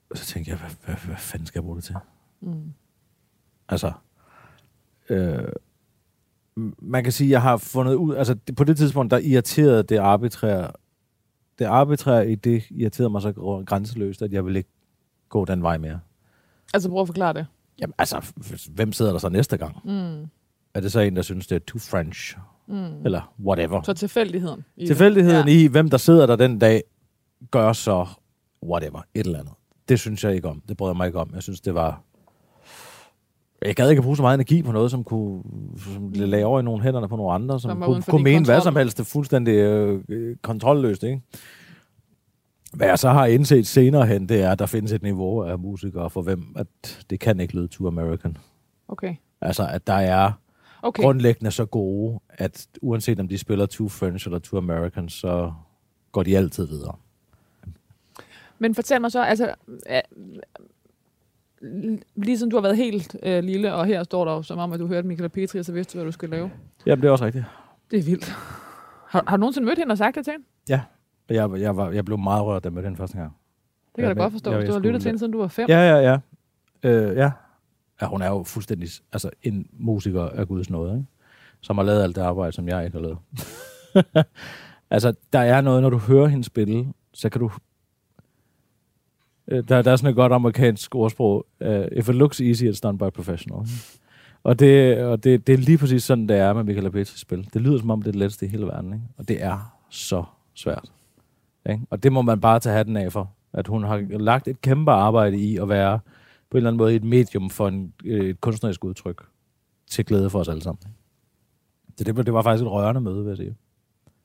Speaker 2: Og så tænkte jeg, hvad, hvad, hvad fanden skal jeg bruge det til?
Speaker 1: Mm.
Speaker 2: Altså, øh, man kan sige, at jeg har fundet ud, altså det, på det tidspunkt, der irriterede det arbitrære, det arbitrære i det irriterede mig så gr- grænseløst, at jeg ville ikke gå den vej mere.
Speaker 1: Altså prøv at forklare det.
Speaker 2: Jamen altså, hvem sidder der så næste gang?
Speaker 1: Mm.
Speaker 2: Er det så en, der synes, det er too French?
Speaker 1: Mm.
Speaker 2: Eller whatever?
Speaker 1: Så tilfældigheden. i det.
Speaker 2: Tilfældigheden
Speaker 1: ja.
Speaker 2: i, hvem der sidder der den dag, gør så whatever, et eller andet. Det synes jeg ikke om. Det bryder jeg mig ikke om. Jeg synes, det var... Jeg gad ikke at bruge så meget energi på noget, som kunne som lagde over i nogle hænderne på nogle andre, som,
Speaker 1: Som
Speaker 2: kunne, kunne mene hvad
Speaker 1: kontrol.
Speaker 2: som helst. Det er fuldstændig øh, øh, kontrolløst, ikke? Hvad jeg så har indset senere hen, det er, at der findes et niveau af musikere, for hvem at det kan ikke lyde too American.
Speaker 1: Okay.
Speaker 2: Altså, at der er
Speaker 1: Okay.
Speaker 2: grundlæggende så gode, at uanset om de spiller too French eller too American, så går de altid videre.
Speaker 1: Men fortæl mig så, altså, øh, ligesom du har været helt øh, lille, og her står der jo som om, at du hørte Michael Petri, og så vidste du, hvad du skulle lave.
Speaker 2: Jamen, det er også rigtigt.
Speaker 1: Det er vildt. Har, har du nogensinde mødt hende og sagt det til hende?
Speaker 2: Jeg, jeg, var, jeg blev meget rørt, da jeg mødte den første gang.
Speaker 1: Det kan
Speaker 2: Ja,
Speaker 1: jeg da
Speaker 2: men-
Speaker 1: godt forstå,
Speaker 2: ja,
Speaker 1: hvis
Speaker 2: jeg
Speaker 1: du har lyttet til hende, siden du var fem.
Speaker 2: Ja, ja, ja. Øh, ja. ja. hun er jo fuldstændig altså, en musiker af Guds nåde, ikke? som har lavet alt det arbejde, som jeg ikke har lavet. <laughs> altså, der er noget, når du hører hende spille, så kan du... Øh, Der, der er sådan et godt amerikansk ordsprog. Uh, if it looks easy, it's done by professional. Og, det, og det, det er lige præcis sådan, det er med Michael Petris spil. Det lyder som om, det er det letteste i hele verden. Ikke? Og det er så svært. Ikke? Og det må man bare tage hatten af for. At hun har lagt et kæmpe arbejde i at være på en eller anden måde et medium for en, øh, et kunstnerisk udtryk til glæde for os alle sammen. Så det, var- det var faktisk et rørende møde, vil jeg sige.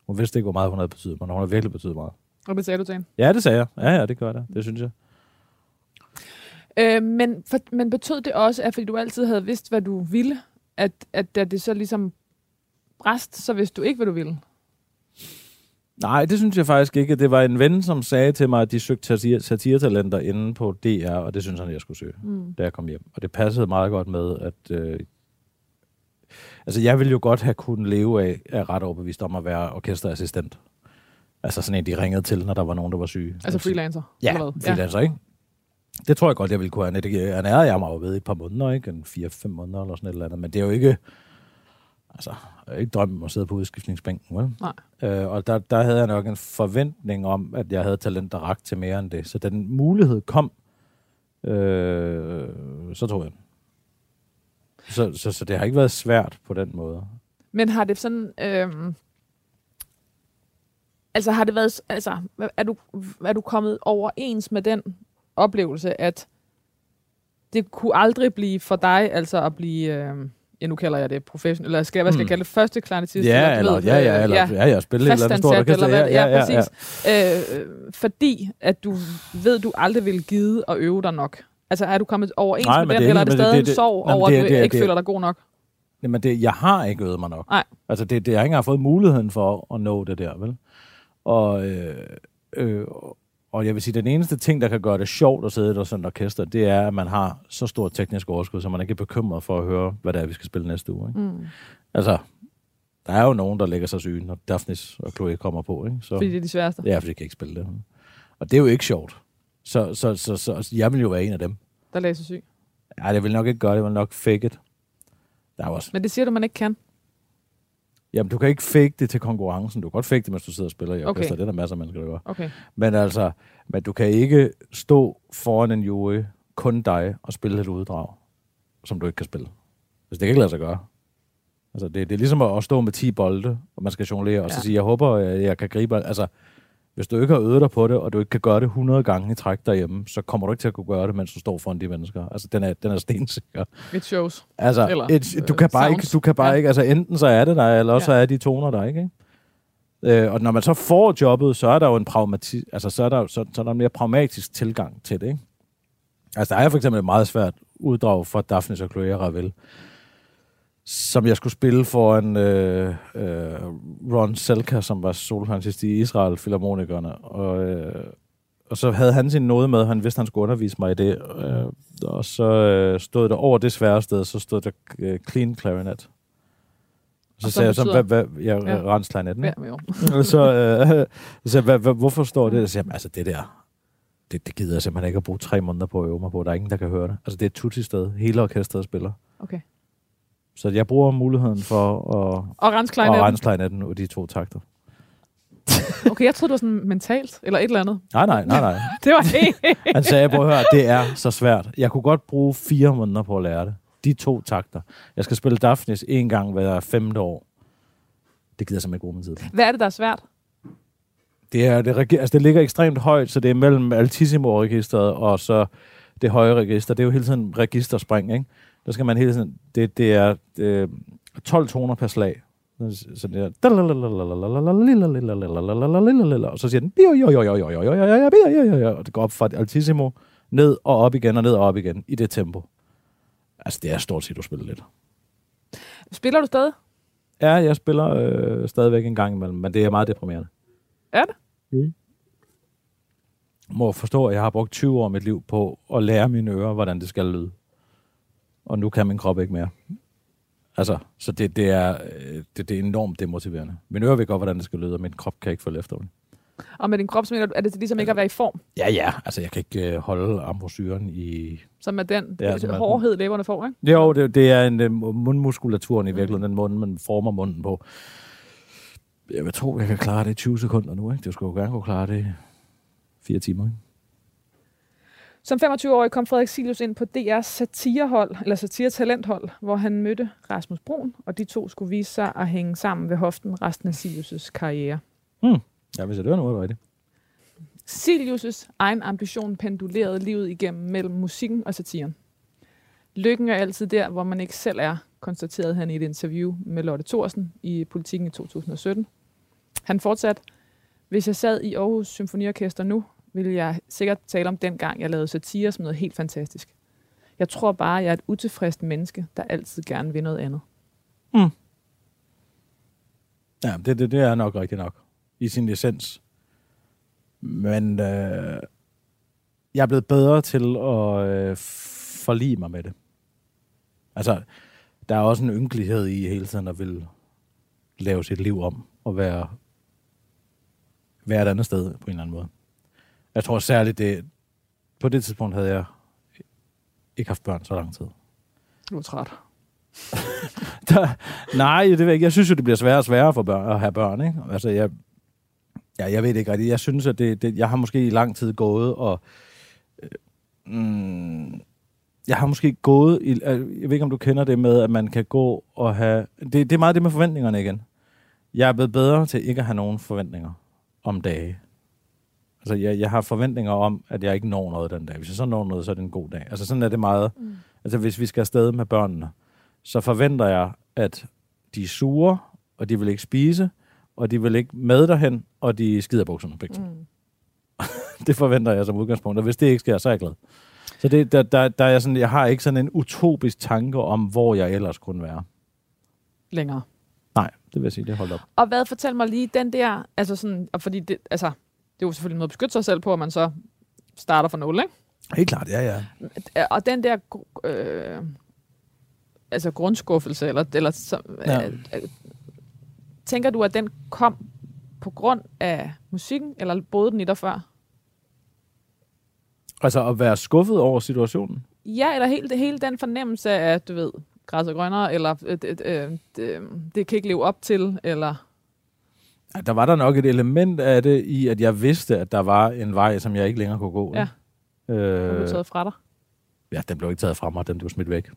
Speaker 2: Hun vidste ikke, hvor meget hun havde betydet, men hun har virkelig betydet meget.
Speaker 1: Og det sagde du til hende.
Speaker 2: Ja, det sagde jeg. Ja, ja, det gør det. Det synes jeg.
Speaker 1: Øh, men, for, men betød det også, at fordi du altid havde vidst, hvad du ville, at, at da det så ligesom bræst, så vidste du ikke, hvad du ville?
Speaker 2: Nej, det synes jeg faktisk ikke. Det var en ven, som sagde til mig, at de søgte satire- satiretalenter inde på DR, og det synes han, jeg skulle søge,
Speaker 1: Mm.
Speaker 2: da jeg kom hjem. Og det passede meget godt med, at... Øh, altså, jeg ville jo godt have kunnet leve af, af ret overbevist om at være orkesterassistent. Altså sådan en, de ringede til, når der var nogen, der var syge.
Speaker 1: Altså freelancer?
Speaker 2: Ja, freelancer, ikke? Det tror jeg godt, jeg ville kunne have. Det ernærede jeg mig jo ved i et par måneder, ikke? En fire-fem måneder eller sådan et eller andet. Men det er jo ikke... Altså, jeg er ikke drømme om at sidde på udskiftningsbænken, vel?
Speaker 1: Nej.
Speaker 2: Øh, og der, der havde jeg nok en forventning om, at jeg havde talent, der rakte til mere end det. Så den mulighed kom, øh, så tog jeg den. Så, så, så det har ikke været svært på den måde.
Speaker 1: Men har det sådan... Øhm, altså har det været... Altså, er du, er du kommet overens med den oplevelse, at det kunne aldrig blive for dig, altså at blive... Øhm, ja, nu kalder jeg det professionel, eller skal, hvad skal jeg
Speaker 2: Mm.
Speaker 1: kalde det? Første kleinetist?
Speaker 2: Ja, eller,
Speaker 1: ved,
Speaker 2: ja, ja,
Speaker 1: øh,
Speaker 2: eller, ja, ja, spille et eller andet stort orkester.
Speaker 1: eller hvad?
Speaker 2: Ja, ja, ja,
Speaker 1: præcis. Øh, øh, fordi at du ved, du aldrig vil gide at øve dig nok. Altså er du kommet overens
Speaker 2: Nej,
Speaker 1: med den,
Speaker 2: det er
Speaker 1: eller er det
Speaker 2: men det-
Speaker 1: stadig
Speaker 2: det-
Speaker 1: en sorg over,
Speaker 2: det
Speaker 1: at du
Speaker 2: det
Speaker 1: ikke
Speaker 2: det er-
Speaker 1: føler dig god nok?
Speaker 2: Jamen, det, jeg har ikke øvet mig nok.
Speaker 1: Nej.
Speaker 2: Altså, det, det, jeg har ikke engang fået muligheden for at nå det der, vel? Og, øh, øh, og jeg vil sige, den eneste ting, der kan gøre det sjovt at sidde i sådan et orkester, det er, at man har så stort teknisk overskud, så man ikke er bekymret for at høre, hvad det er, vi skal spille næste uge. Ikke?
Speaker 1: Mm.
Speaker 2: Altså, der er jo nogen, der lægger sig syge, når Daphnis og Chloe kommer på. Ikke? Så,
Speaker 1: Fordi det er de sværeste.
Speaker 2: Ja, fordi de kan ikke spille det. Og det er jo ikke sjovt. Så, så, så, så, så jeg vil jo være en af dem.
Speaker 1: Der læser syg.
Speaker 2: Ja, det vil nok ikke gøre det. Jeg vil nok fake it. Der er også
Speaker 1: Men det siger du, man ikke kan.
Speaker 2: Jamen, du kan ikke fake det til konkurrencen. Du kan godt fake det, mens du sidder og spiller i
Speaker 1: Okay.
Speaker 2: orkester. Det er der masser af mennesker, der gør.
Speaker 1: Okay.
Speaker 2: Men altså, men du kan ikke stå foran en jury, kun dig, og spille et uddrag, som du ikke kan spille. Altså, det kan ikke lade sig gøre. Altså, det, det er ligesom at at stå med 10 bolde, og man skal jonglere, og så
Speaker 1: Ja.
Speaker 2: sige, jeg håber, jeg, jeg kan gribe... al- Altså, Hvis du ikke har øvet dig på det, og du ikke kan gøre det 100 gange i træk derhjemme, så kommer du ikke til at kunne gøre det, mens du står foran de mennesker. Altså, den er, den er stensikker.
Speaker 1: It shows.
Speaker 2: Altså,
Speaker 1: Eller,
Speaker 2: et, du kan bare
Speaker 1: sounds.
Speaker 2: ikke, du kan bare
Speaker 1: Ja.
Speaker 2: ikke, altså enten så er det der, eller også
Speaker 1: Ja.
Speaker 2: så er de toner der, ikke? Øh, og når man så får jobbet, så er der jo en pragmati, altså så er der, så, så er der en mere pragmatisk tilgang til det, ikke? Altså, der er for eksempel et meget svært uddrag for Daphne og Chloé Ravel, som jeg skulle spille for en øh, øh, Ron Selka, som var solharnist i Israel, Philharmonikerne, og, øh, og så havde han sin nåde med, han vidste, han skulle undervise mig i det, øh, og så øh, stod der over det svære sted, så stod der øh, clean clarinet. Så, så sagde jeg så, hvad, hvad, ja,
Speaker 1: Ja.
Speaker 2: ja. rensklarinetten.
Speaker 1: Ja, jo.
Speaker 2: Så, <laughs> øh, <laughs> så jeg, hvad, hvad, hvorfor står det? Så jeg, altså det der, det, det gider jeg simpelthen ikke at bruge tre måneder på at øve mig på. Der er ingen, der kan høre det. Altså det er et tutti-sted. Hele orkestret spiller.
Speaker 1: Okay.
Speaker 2: Så jeg bruger muligheden for at,
Speaker 1: Og
Speaker 2: rense klarinetten af de to takter. <laughs>
Speaker 1: Okay, jeg troede, det var sådan mentalt, eller et eller andet.
Speaker 2: Nej, nej, nej, nej. <laughs>
Speaker 1: Det var helt... <laughs>
Speaker 2: Han sagde, prøv at høre, det er så svært. Jeg kunne godt bruge fire måneder på at lære det. De to takter. Jeg skal spille Daphnis en gang hver femte år. Det gider jeg simpelthen ikke bruge min tid.
Speaker 1: Hvad er det, der er svært?
Speaker 2: Det, er, det, altså det ligger ekstremt højt, så det er mellem altissimo-registeret og så det høje register. Det er jo hele tiden registerspring, ikke? Der skal man hele tiden... Det, det er øh, 12 toner per slag. Så det er... Og så siger den... Og det går op fra altissimo, ned og op igen, og ned og op igen, i det tempo. Altså, det er stort set, du spiller lidt.
Speaker 1: Spiller du stadig?
Speaker 2: Ja, jeg spiller øh, stadigvæk en gang imellem, men det er meget deprimerende.
Speaker 1: Er det?
Speaker 2: må forstå, at jeg har brugt 20 år af mit liv på at lære mine ører, hvordan det skal lyde. Og nu kan min krop ikke mere. Altså, så det, det, er, øh, det, det er enormt demotiverende. Min ører ved godt, hvordan det skal lyde, og min krop kan ikke følge efter mig.
Speaker 1: Og med din krop, mener du, er det ligesom ikke at være i form,
Speaker 2: Ja, ja. Altså, jeg kan ikke øh, holde ambrosyren i...
Speaker 1: som er den
Speaker 2: Ja, som er den.
Speaker 1: hårdhed, læberne får, ikke?
Speaker 2: Jo, det, det er en øh, mundmuskulaturen i virkeligheden, den måde, man former munden på. Jeg vil tro, jeg kan klare det i 20 sekunder nu, ikke? Det skulle jo gerne kunne klare det i fire timer, ikke?
Speaker 1: Som 25-årig kom Frederik Silius ind på DR's satirehold, eller satire-talenthold, hvor han mødte Rasmus Brun, og de to skulle vise sig at hænge sammen ved hoften resten af Silius' karriere.
Speaker 2: Ja, hvis jeg det var noget rigtigt.
Speaker 1: Silius' egen ambition pendulerede livet igennem mellem musikken og satiren. Lykken er altid der, hvor man ikke selv er, konstaterede han i et interview med Lotte Thorsen i Politiken i 2017. Han fortsatte, hvis jeg sad i Aarhus Symfoniorkester nu, ville jeg sikkert tale om den gang, jeg lavede satire som noget helt fantastisk. Jeg tror bare, jeg er et utilfredst menneske, der altid gerne vil noget andet.
Speaker 2: Ja, det, det, det er nok rigtigt nok. I sin essens. Men øh, jeg er blevet bedre til at øh, forlige mig med det. Altså, der er også en ynkelighed i hele tiden at vil lave sit liv om og være, være et andet sted på en eller anden måde. Jeg tror særligt, det, på det tidspunkt havde jeg ikke haft børn så lang tid.
Speaker 1: Du er træt. <laughs>
Speaker 2: Der, nej, det ved jeg ikke. Jeg synes jo, det bliver sværere og sværere for børn, at have børn. Ikke? Altså, jeg, ja, jeg ved det ikke rigtigt. Jeg synes, at det, det, jeg har måske i lang tid gået og... Øh, mm, jeg har måske gået... I, øh, jeg ved ikke, om du kender det med, at man kan gå og have... Det, det er meget det med forventningerne igen. Jeg er blevet bedre til ikke at have nogen forventninger om dage. Altså, jeg, jeg har forventninger om, at jeg ikke når noget den dag. Hvis jeg så når noget, så er det en god dag. Altså, sådan er det meget. Mm. Altså, hvis vi skal afsted med børnene, så forventer jeg, at de er sure, og de vil ikke spise, og de vil ikke med derhen, og de skider bukserne begge.
Speaker 1: Mm. <laughs>
Speaker 2: Det forventer jeg som udgangspunkt, og hvis det ikke sker, så er jeg glad. Så det, der, der, der er jeg, sådan, jeg har ikke sådan en utopisk tanke om, hvor jeg ellers kunne være.
Speaker 1: Længere.
Speaker 2: Nej, det vil jeg sige, det holdt op.
Speaker 1: Og hvad, fortæl mig lige den der, altså sådan, og fordi det, altså, det er jo selvfølgelig noget at beskytte sig selv på, at man så starter fra nul, ikke?
Speaker 2: Helt klart, ja, ja.
Speaker 1: Øh, Og den der, øh, altså grundskuffelse, eller, eller så,
Speaker 2: Ja.
Speaker 1: øh, øh, tænker du, at den kom på grund af musikken, eller boede den i dig før?
Speaker 2: Altså at være skuffet over situationen.
Speaker 1: Ja, eller hele, hele den fornemmelse af, at du ved, græs og grønner, eller øh, det, øh, det, det kan ikke leve op til, eller...
Speaker 2: Der var der nok et element af det i, at jeg vidste, at der var en vej, som jeg ikke længere kunne gå.
Speaker 1: Ja. Øh,
Speaker 2: Øh,
Speaker 1: blev taget fra dig.
Speaker 2: ja, den blev ikke taget fra mig, den blev smidt væk.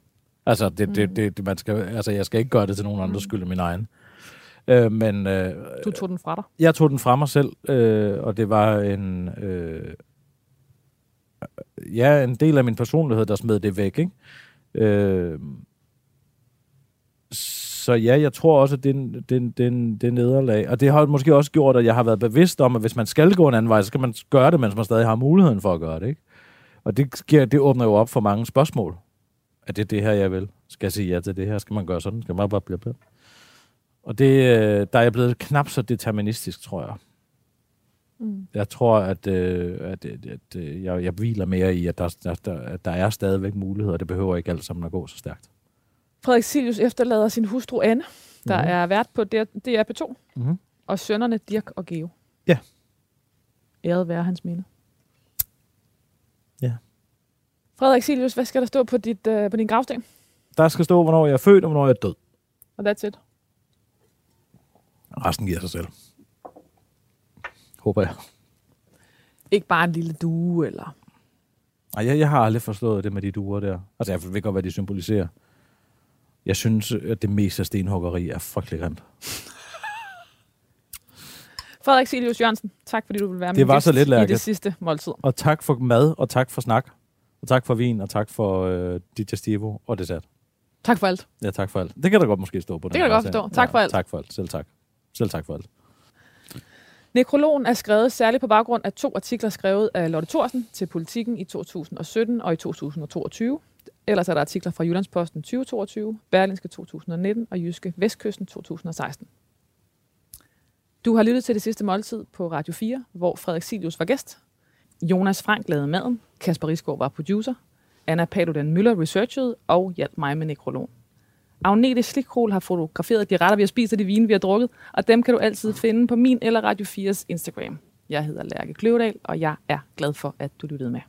Speaker 2: Altså, det, det, det, det, man skal, altså jeg skal ikke gøre det til nogen andres skyld end min egen. Øh, men øh,
Speaker 1: Du tog den fra dig.
Speaker 2: jeg tog den fra mig selv, øh, og det var en... Øh, ja, en del af min personlighed, der smed det væk, ikke? Øh, så ja, jeg tror også, at det, det, det, det er nederlag. Og det har måske også gjort, at jeg har været bevidst om, at hvis man skal gå en anden vej, så skal man gøre det, mens man stadig har muligheden for at gøre det. Ikke? Og det, giver, det åbner jo op for mange spørgsmål. Er det det her, jeg vil? Skal jeg sige ja til det her? Skal man gøre sådan? Skal man bare blive ved? Og det, øh, der er jeg blevet knap så deterministisk, tror jeg.
Speaker 1: Mm.
Speaker 2: Jeg tror, at, øh, at, at, at øh, jeg, jeg hviler mere i, at der, der, der, at der er stadigvæk muligheder. Det behøver ikke alt sammen at gå så stærkt.
Speaker 1: Frederik Silius efterlader sin hustru Anne, der
Speaker 2: Mhm.
Speaker 1: er vært på DR DRP2,
Speaker 2: Mhm.
Speaker 1: og sønnerne Dirk og Geo.
Speaker 2: Ja.
Speaker 1: Æret være hans minde.
Speaker 2: Ja.
Speaker 1: Frederik Silius, hvad skal der stå på, dit, øh, på din gravsten?
Speaker 2: Der skal stå, hvornår jeg er født, og hvornår jeg er død.
Speaker 1: Og that's it.
Speaker 2: Resten giver sig selv. Håber jeg.
Speaker 1: Ikke bare en lille due, eller...
Speaker 2: Ej, jeg, jeg har aldrig forstået det med de duer der. Altså, jeg ved godt, hvad de symboliserer. Jeg synes, at det meste af stenhuggeri er frygtelig grimt.
Speaker 1: Frederik Silius Jørgensen, tak fordi du vil være
Speaker 2: Det
Speaker 1: med
Speaker 2: var så lidt,
Speaker 1: i det sidste måltid.
Speaker 2: Og tak for mad, og tak for snak. Og tak for vin, og tak for øh, digestivo og dessert.
Speaker 1: Tak for alt.
Speaker 2: Ja, tak for alt. Det kan der godt måske stå på.
Speaker 1: Det kan jeg godt forstå. Tak for alt.
Speaker 2: Tak for alt. Selv tak. Selv tak for alt.
Speaker 1: Nekrologen er skrevet særligt på baggrund af to artikler skrevet af Lotte Thorsen til Politiken i 2017 og i 2022. Ellers er der artikler fra Jyllandsposten 2022, Berlinske 2019 og Jyske Vestkysten 2016. Du har lyttet til det sidste måltid på Radio 4, hvor Frederik Silius var gæst. Jonas Frank lavede maden, Kasper Risgaard var producer, Anna Paludan Møller researchede og hjalp mig med nekrologen. Agnete Slikhol har fotograferet de retter, vi har spist og de vine, vi har drukket, og dem kan du altid finde på min eller Radio 4's Instagram. Jeg hedder Lærke Kløvedal, og jeg er glad for, at du lyttede med.